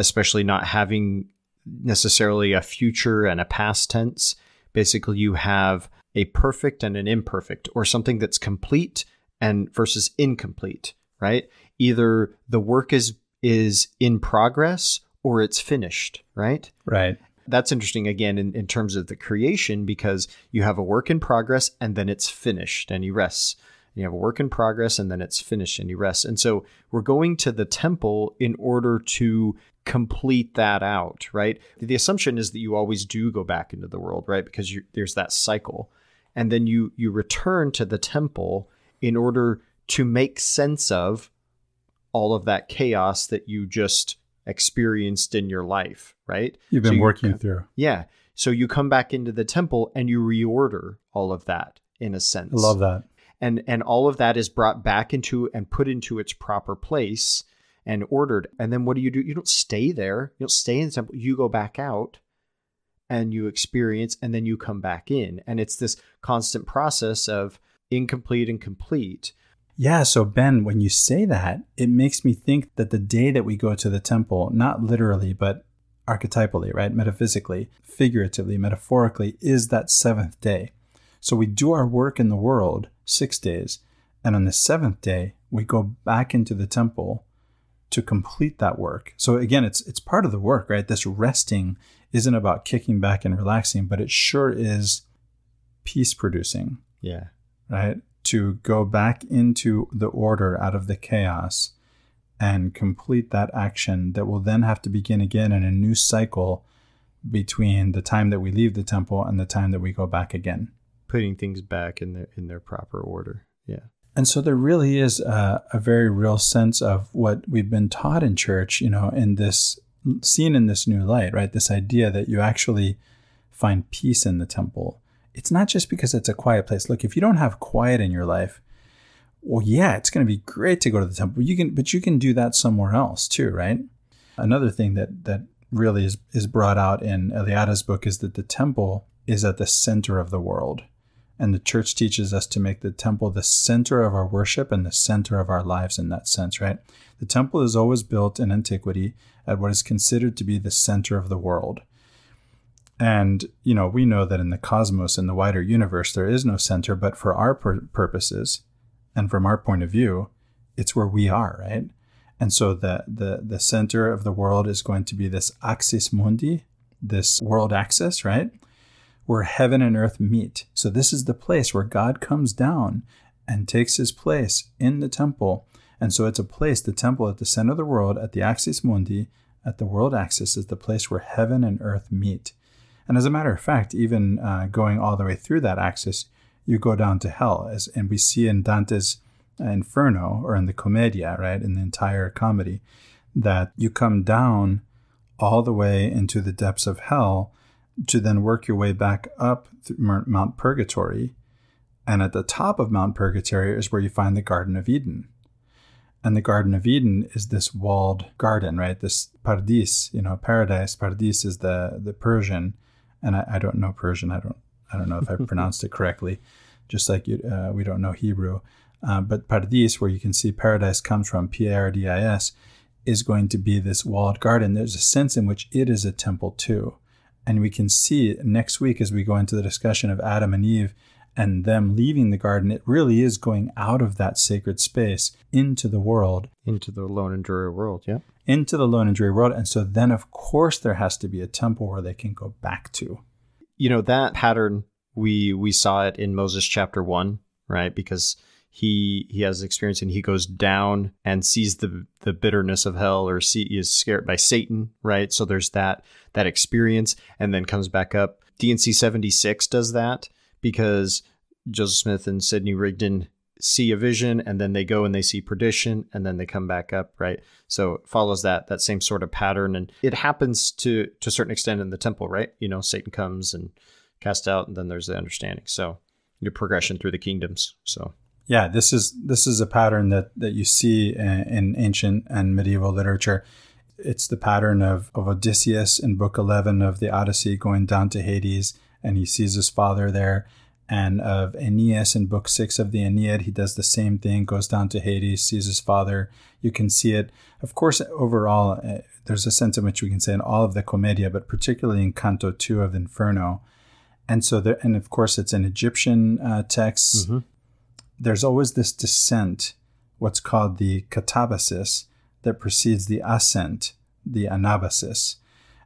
especially not having necessarily a future and a past tense. Basically, you have a perfect and an imperfect, or something that's complete and versus incomplete, right? Either the work is is in progress or it's finished, right? Right. That's interesting again in, in terms of the creation because you have a work in progress and then it's finished and he rests. You have a work in progress and then it's finished and he rests. And so we're going to the temple in order to complete that out, right? The assumption is that you always do go back into the world, right? Because there's that cycle. And then you you return to the temple in order to make sense of all of that chaos that you just experienced in your life, right? You've been so you working through. Yeah. So you come back into the temple and you reorder all of that in a sense. I love that. And and all of that is brought back into and put into its proper place and ordered. And then what do you do? You don't stay there. You don't stay in the temple. You go back out and you experience and then you come back in. And it's this constant process of incomplete and complete. Yeah, so Ben, when you say that, it makes me think that the day that we go to the temple, not literally, but archetypally, right? Metaphysically, figuratively, metaphorically, is that seventh day. So we do our work in the world six days, and on the seventh day, we go back into the temple to complete that work. So again, it's it's part of the work, right? This resting isn't about kicking back and relaxing, but it sure is peace producing. Yeah right? To go back into the order out of the chaos and complete that action that will then have to begin again in a new cycle between the time that we leave the temple and the time that we go back again. Putting things back in their in their proper order. Yeah. And so there really is a, a very real sense of what we've been taught in church, you know, in this seen in this new light, right? This idea that you actually find peace in the temple it's not just because it's a quiet place. Look, if you don't have quiet in your life, well, yeah, it's going to be great to go to the temple. You can, but you can do that somewhere else too, right? Another thing that that really is is brought out in Eliade's book is that the temple is at the center of the world, and the church teaches us to make the temple the center of our worship and the center of our lives. In that sense, right? The temple is always built in antiquity at what is considered to be the center of the world. And, you know, we know that in the cosmos, in the wider universe, there is no center, but for our pur- purposes and from our point of view, it's where we are, right? And so the, the, the center of the world is going to be this axis mundi, this world axis, right? Where heaven and earth meet. So this is the place where God comes down and takes his place in the temple. And so it's a place, the temple at the center of the world, at the axis mundi, at the world axis, is the place where heaven and earth meet. And as a matter of fact, even uh, going all the way through that axis, you go down to hell. As, and we see in Dante's Inferno or in the Commedia, right, in the entire comedy, that you come down all the way into the depths of hell to then work your way back up Mount Purgatory. And at the top of Mount Purgatory is where you find the Garden of Eden. And the Garden of Eden is this walled garden, right? This paradis, you know, paradise. Paradis is the, the Persian and I, I don't know Persian. I don't I don't know if I pronounced it correctly. Just like you, uh, we don't know Hebrew, uh, but Paradis, where you can see paradise comes from, P A R D I S, is going to be this walled garden. There's a sense in which it is a temple too, And we can see next week as we go into the discussion of Adam and Eve and them leaving the garden, it really is going out of that sacred space into the world. Into the lone and dreary world, yeah. Into the lone and dreary world. And so then, of course, there has to be a temple where they can go back to. You know, that pattern, we we saw it in Moses chapter one, right? Because he he has experience and he goes down and sees the the bitterness of hell or see is scared by Satan, right? So there's that that experience and then comes back up. D&C 76 does that because Joseph Smith and Sidney Rigdon see a vision and then they go and they see perdition and then they come back up right so it follows that that same sort of pattern and it happens to to a certain extent in the temple right you know satan comes and cast out and then there's the understanding so your progression through the kingdoms so yeah this is this is a pattern that that you see in, in ancient and medieval literature it's the pattern of, of odysseus in book 11 of the odyssey going down to hades and he sees his father there. And of Aeneas in book six of the Aeneid, he does the same thing, goes down to Hades, sees his father. You can see it. Of course, overall, uh, there's a sense in which we can say in all of the Commedia, but particularly in Canto 2 of Inferno. And so, there, and of course, it's an Egyptian uh, text. Mm-hmm. There's always this descent, what's called the katabasis, that precedes the ascent, the anabasis.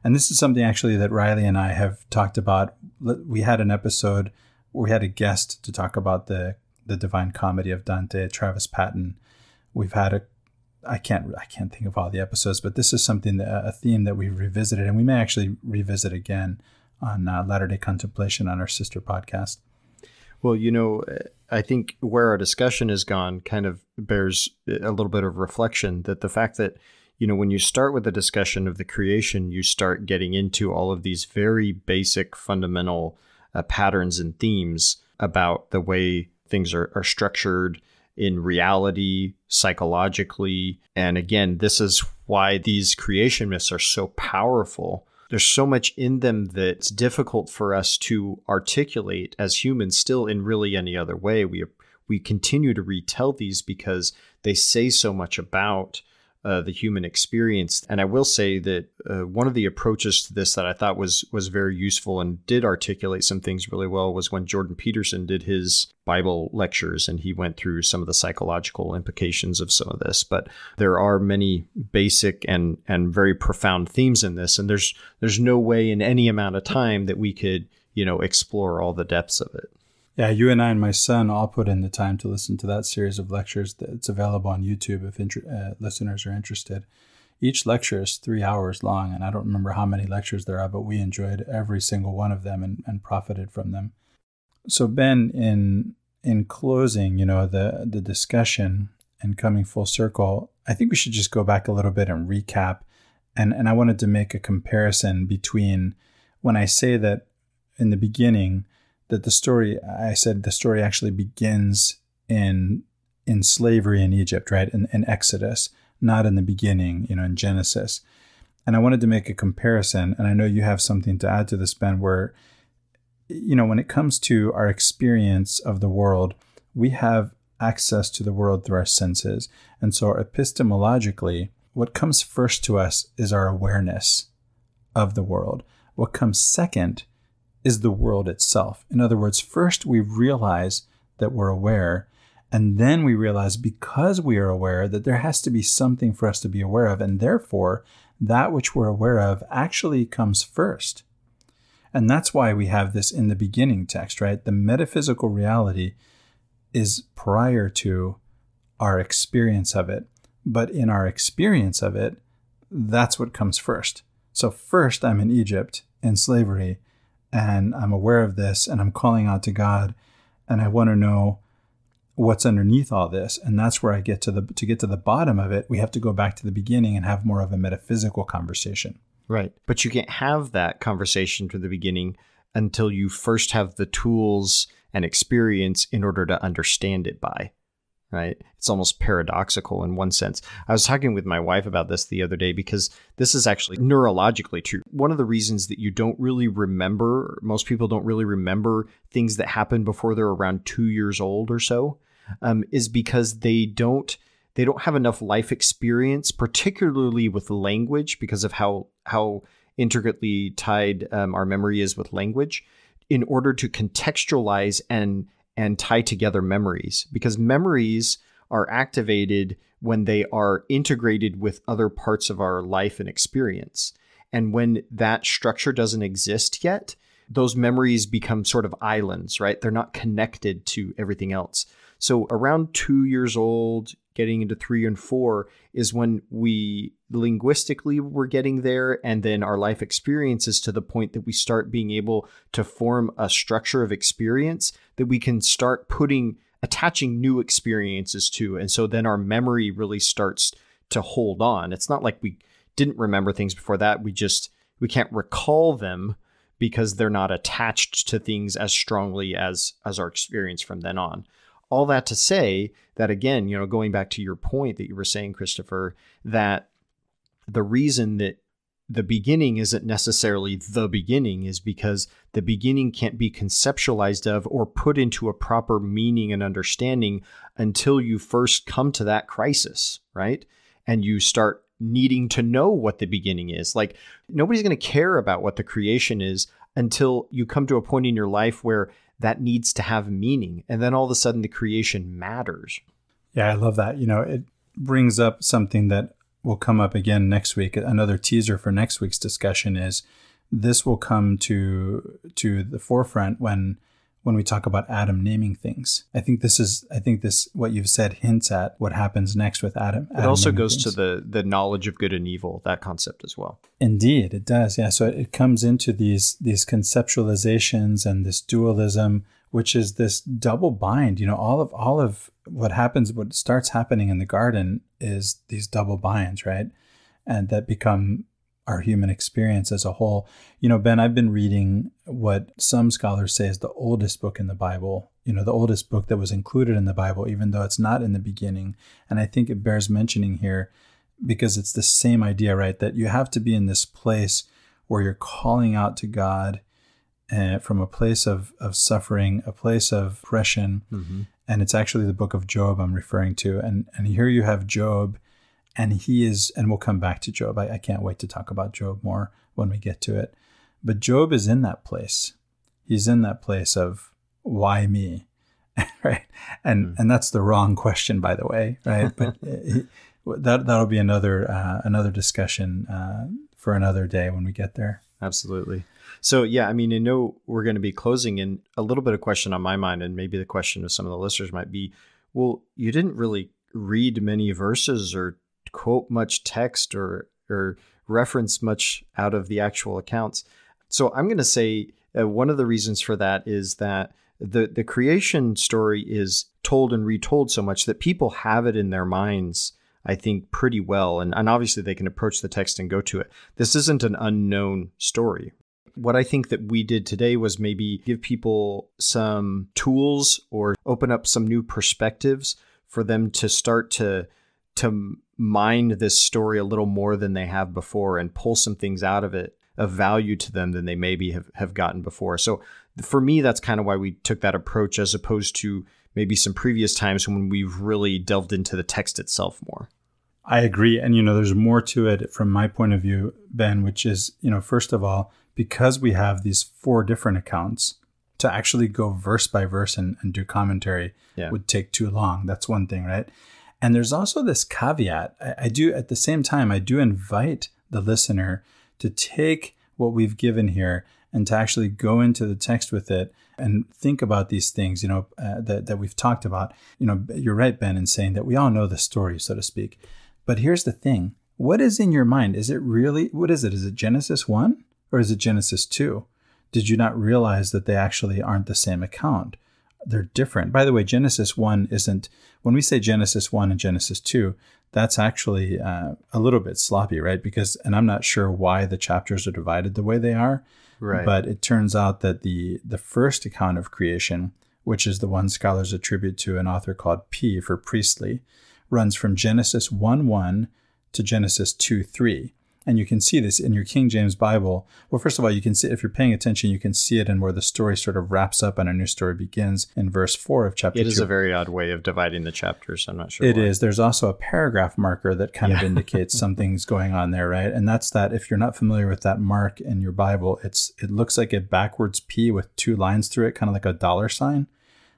And this is something actually that Riley and I have talked about. We had an episode where we had a guest to talk about the the Divine Comedy of Dante, Travis Patton. We've had a I can't I can't think of all the episodes, but this is something that, a theme that we've revisited, and we may actually revisit again on uh, Latter Day Contemplation on our sister podcast. Well, you know, I think where our discussion has gone kind of bears a little bit of reflection that the fact that you know, when you start with a discussion of the creation, you start getting into all of these very basic, fundamental uh, patterns and themes about the way things are, are structured in reality, psychologically. And again, this is why these creation myths are so powerful. There's so much in them that's difficult for us to articulate as humans still in really any other way. We we continue to retell these because they say so much about uh, the human experience. And I will say that uh, one of the approaches to this that I thought was was very useful and did articulate some things really well was when Jordan Peterson did his Bible lectures and he went through some of the psychological implications of some of this. But there are many basic and and very profound themes in this, and there's there's no way in any amount of time that we could you know explore all the depths of it. Yeah, you and I and my son all put in the time to listen to that series of lectures. It's available on YouTube if inter- uh, listeners are interested. Each lecture is three hours long, and I don't remember how many lectures there are, but we enjoyed every single one of them and, and profited from them. So, Ben, in in closing, you know, the the discussion and coming full circle, I think we should just go back a little bit and recap. And and I wanted to make a comparison between when I say that in the beginning that the story I said the story actually begins in in slavery in Egypt, right? In, in Exodus, not in the beginning, you know, in Genesis. And I wanted to make a comparison, and I know you have something to add to this, Ben, where you know, when it comes to our experience of the world, we have access to the world through our senses. And so epistemologically, what comes first to us is our awareness of the world. What comes second is the world itself. In other words, first we realize that we're aware, and then we realize because we are aware that there has to be something for us to be aware of, and therefore that which we're aware of actually comes first. And that's why we have this in the beginning text, right? The metaphysical reality is prior to our experience of it. But in our experience of it, that's what comes first. So, first, I'm in Egypt in slavery, and I'm aware of this and I'm calling out to God and I want to know what's underneath all this and that's where I get to the to get to the bottom of it we have to go back to the beginning and have more of a metaphysical conversation. Right. But you can't have that conversation from the beginning until you first have the tools and experience in order to understand it by right? It's almost paradoxical in one sense. I was talking with my wife about this the other day because this is actually neurologically true. One of the reasons that you don't really remember, most people don't really remember things that happened before they're around two years old or so, um, is because they don't they don't have enough life experience, particularly with language, because of how how intricately tied um, our memory is with language in order to contextualize and and tie together memories because memories are activated when they are integrated with other parts of our life and experience. And when that structure doesn't exist yet, those memories become sort of islands, right? They're not connected to everything else. So around two years old, getting into three and four is when we linguistically we're getting there and then our life experiences to the point that we start being able to form a structure of experience that we can start putting attaching new experiences to. And so then our memory really starts to hold on. It's not like we didn't remember things before that. We just we can't recall them because they're not attached to things as strongly as as our experience from then on. All that to say that again, you know, going back to your point that you were saying, Christopher, that the reason that the beginning isn't necessarily the beginning is because the beginning can't be conceptualized of or put into a proper meaning and understanding until you first come to that crisis, right? And you start needing to know what the beginning is. Like nobody's going to care about what the creation is until you come to a point in your life where that needs to have meaning. And then all of a sudden the creation matters. Yeah, I love that. You know, it brings up something that will come up again next week. Another teaser for next week's discussion is this will come to to the forefront when when we talk about Adam naming things. I think this is I think this what you've said hints at what happens next with Adam. It also goes things. to the the knowledge of good and evil, that concept as well. Indeed, it does. Yeah, so it comes into these these conceptualizations and this dualism which is this double bind, you know, all of all of what happens what starts happening in the garden is these double binds, right? And that become our human experience as a whole. You know, Ben, I've been reading what some scholars say is the oldest book in the Bible, you know, the oldest book that was included in the Bible, even though it's not in the beginning. And I think it bears mentioning here because it's the same idea, right? That you have to be in this place where you're calling out to God uh, from a place of, of suffering, a place of oppression. Mm-hmm. And it's actually the book of Job I'm referring to. And, and here you have Job and he is and we'll come back to job. I, I, can't wait to talk about job more when we get to it. But job is in that place. He's in that place of why me? Right? And mm. and that's the wrong question by the way right? But he, that that'll be another uh, another discussion uh, for another day when we get there. Absolutely so yeah i mean i know we're going to be closing and a little bit of question on my mind and maybe the question of some of the listeners might be well you didn't really read many verses or quote much text or or reference much out of the actual accounts. So I'm going to say uh, one of the reasons for that is that the the creation story is told and retold so much that people have it in their minds. I think pretty well, and, and obviously they can approach the text and go to it. This isn't an unknown story. What I think that we did today was maybe give people some tools or open up some new perspectives for them to start to to mind this story a little more than they have before and pull some things out of it of value to them than they maybe have, have gotten before. So for me, that's kind of why we took that approach as opposed to maybe some previous times when we've really delved into the text itself more. I agree. And, you know, there's more to it from my point of view, Ben, which is, you know, first of all, because we have these four different accounts, to actually go verse by verse and, and do commentary yeah. would take too long. That's one thing, right? And there's also this caveat. I, I do, at the same time, I do invite the listener to take what we've given here and to actually go into the text with it and think about these things, you know, uh, that, that we've talked about. You know, you're right, Ben, in saying that we all know the story, so to speak. But here's the thing what is in your mind? Is it really, what is it? Is it Genesis 1 or is it Genesis 2? Did you not realize that they actually aren't the same account? they're different. By the way, Genesis 1 isn't, when we say Genesis 1 and Genesis 2, that's actually uh, a little bit sloppy, right? Because, and I'm not sure why the chapters are divided the way they are. Right. But it turns out that the the first account of creation, which is the one scholars attribute to an author called P for Priestly, runs from Genesis 1 1 to Genesis 2 3. And you can see this in your King James Bible. Well, first of all, you can see, if you're paying attention, you can see it in where the story sort of wraps up and a new story begins in verse 4 of chapter It is 2. a very odd way of dividing the chapters. I'm not sure. It why. is. There's also a paragraph marker that kind of indicates something's going on there, right? And that's that. If you're not familiar with that mark in your Bible, it's it looks like a backwards P with two lines through it, kind of like a dollar sign.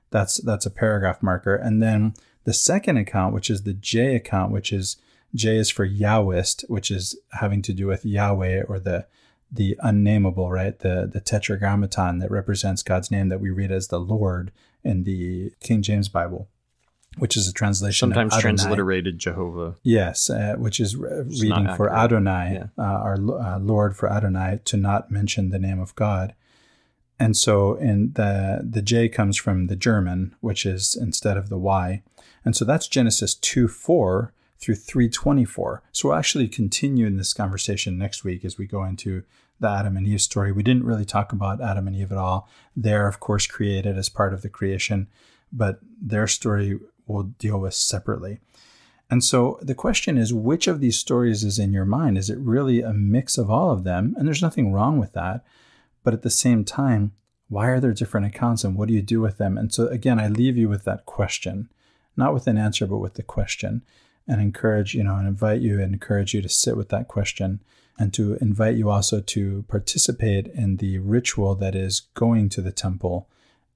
That's that's a paragraph marker. And then the second account, which is the J account, which is J is for Yahwist, which is having to do with Yahweh or the the unnameable, right? The the tetragrammaton that represents God's name that we read as the Lord in the King James Bible, which is a translation sometimes transliterated Jehovah. Yes, uh, which is re- reading for. Adonai, Yeah. uh, our uh, Lord for Adonai, to not mention the name of God. And so, in the the J comes from the German, which is instead of the Y, and so that's Genesis two four through three twenty four. So we'll actually continue in this conversation next week as we go into the Adam and Eve story. We didn't really talk about Adam and Eve at all. They're of course created as part of the creation, but their story we'll deal with separately. And so the question is, which of these stories is in your mind? Is it really a mix of all of them? And there's nothing wrong with that. But at the same time, why are there different accounts and what do you do with them? And so again, I leave you with that question, not with an answer, but with the question and encourage, you know, and invite you and encourage you to sit with that question and to invite you also to participate in the ritual that is going to the temple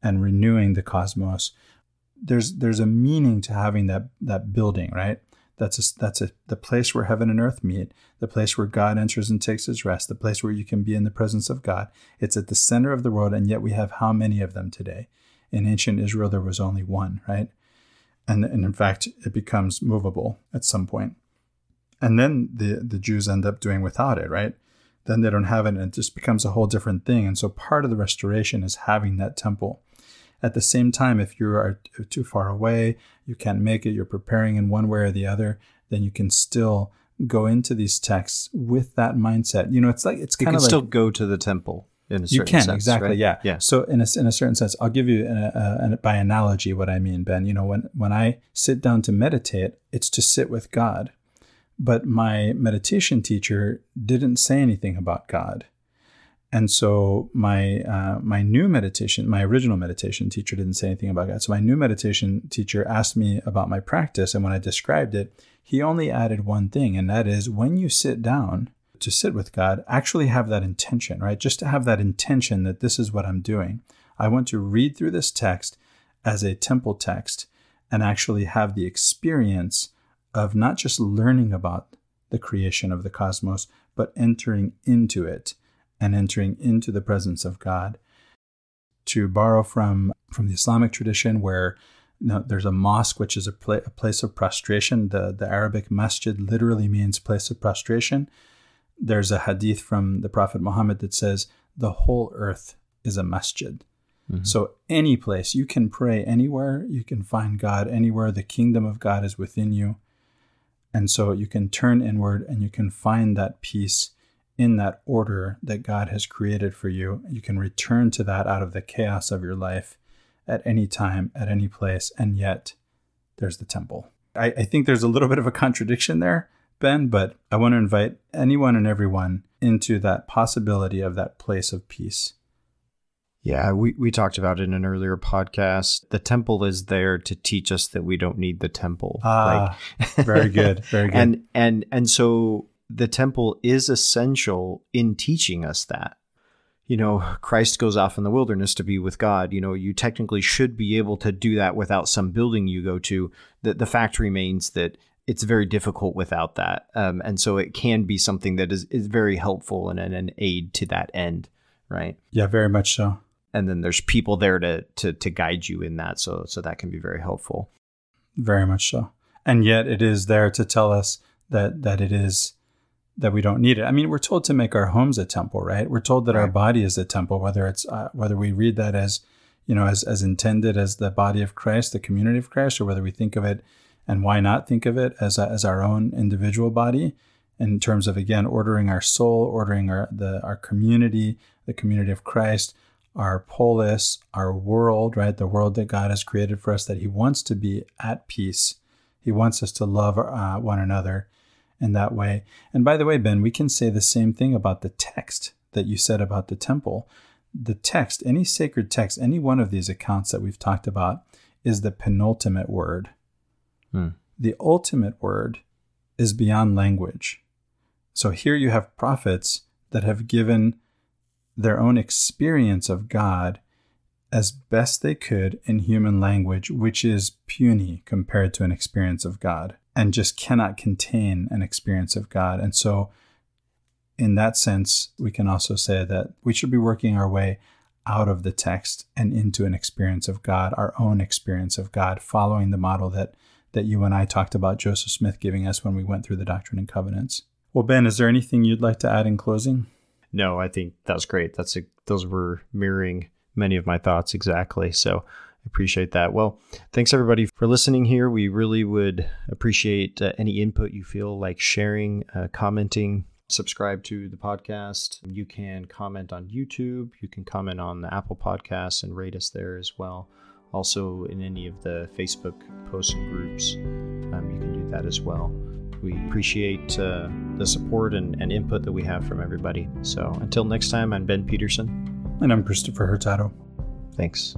and renewing the cosmos there's there's a meaning to having that that building, right? That's a, that's a, the place where heaven and earth meet, the place where God enters and takes his rest, the place where you can be in the presence of God. It's at the center of the world, and yet we have how many of them today? In ancient Israel, there was only one, right? And, and in fact, it becomes movable at some point. And then the, the Jews end up doing without it, right? Then they don't have it, and it just becomes a whole different thing. And so part of the restoration is having that temple. At the same time, if you are too far away, you can't make it, you're preparing in one way or the other, then you can still go into these texts with that mindset. You know, it's like it's You kind can of like still go to the temple in a certain you can sense, exactly right? yeah Yeah. so in a, in a certain sense i'll give you an, a, an, by analogy what i mean ben you know when when i sit down to meditate it's to sit with god but my meditation teacher didn't say anything about god and so my uh, my new meditation my original meditation teacher didn't say anything about god so my new meditation teacher asked me about my practice and when i described it he only added one thing and that is when you sit down to sit with God, actually have that intention, right? Just to have that intention that this is what I'm doing. I want to read through this text as a temple text and actually have the experience of not just learning about the creation of the cosmos, but entering into it and entering into the presence of God. To borrow from, from the Islamic tradition, where you know, there's a mosque, which is a, pla- a place of prostration. The, the Arabic masjid literally means place of prostration there's a hadith from the Prophet Muhammad that says the whole earth is a masjid. Mhm. So any place you can pray anywhere, you can find God anywhere. The kingdom of God is within you. And so you can turn inward and you can find that peace in that order that God has created for you. You can return to that out of the chaos of your life at any time, at any place. And yet there's the temple. I, I think there's a little bit of a contradiction there, Ben, but I want to invite anyone and everyone into that possibility of that place of peace. Yeah, we, we talked about it in an earlier podcast. The temple is there to teach us that we don't need the temple. Ah, very good. Very good. and and and so the temple is essential in teaching us that. You know, Christ goes off in the wilderness to be with God. You know, you technically should be able to do that without some building you go to. The the fact remains that it's very difficult without that, um, and so it can be something that is is very helpful and, and an aid to that end, right? yeah, very much so. and then there's people there to to to guide you in that so so that can be very helpful Very much so. And yet it is there to tell us that that it is that we don't need it. I mean, we're told to make our homes a temple, right? We're told that our body is a temple, whether it's uh, whether we read that as you know as as intended as the body of Christ, the community of Christ, or whether we think of it and why not think of it as a, as our own individual body in terms of again ordering our soul, ordering our the our community, the community of Christ, our polis, our world, right? The world that God has created for us that He wants to be at peace. He wants us to love uh, one another. in that way. And by the way, Ben, we can say the same thing about the text that you said about the temple. The text, any sacred text, any one of these accounts that we've talked about, is the penultimate word. Hmm. The ultimate word is beyond language. So here you have prophets that have given their own experience of God as best they could in human language, which is puny compared to an experience of God and just cannot contain an experience of God. And so, in that sense, we can also say that we should be working our way out of the text and into an experience of God, our own experience of God, following the model that, that you and I talked about Joseph Smith giving us when we went through the Doctrine and Covenants. Well, Ben, is there anything you'd like to add in closing? No, I think that was great. That's a, those were mirroring many of my thoughts exactly. So I appreciate that. Well, thanks everybody for listening here. We really would appreciate uh, any input you feel like sharing, uh, commenting, subscribe to the podcast. You can comment on YouTube. You can comment on the Apple Podcasts and rate us there as well. Also, in any of the Facebook posts and groups, um, you can do that as well. We appreciate uh, the support and, and input that we have from everybody. So until next time, I'm Ben Peterson. And I'm Christopher Hurtado. Thanks.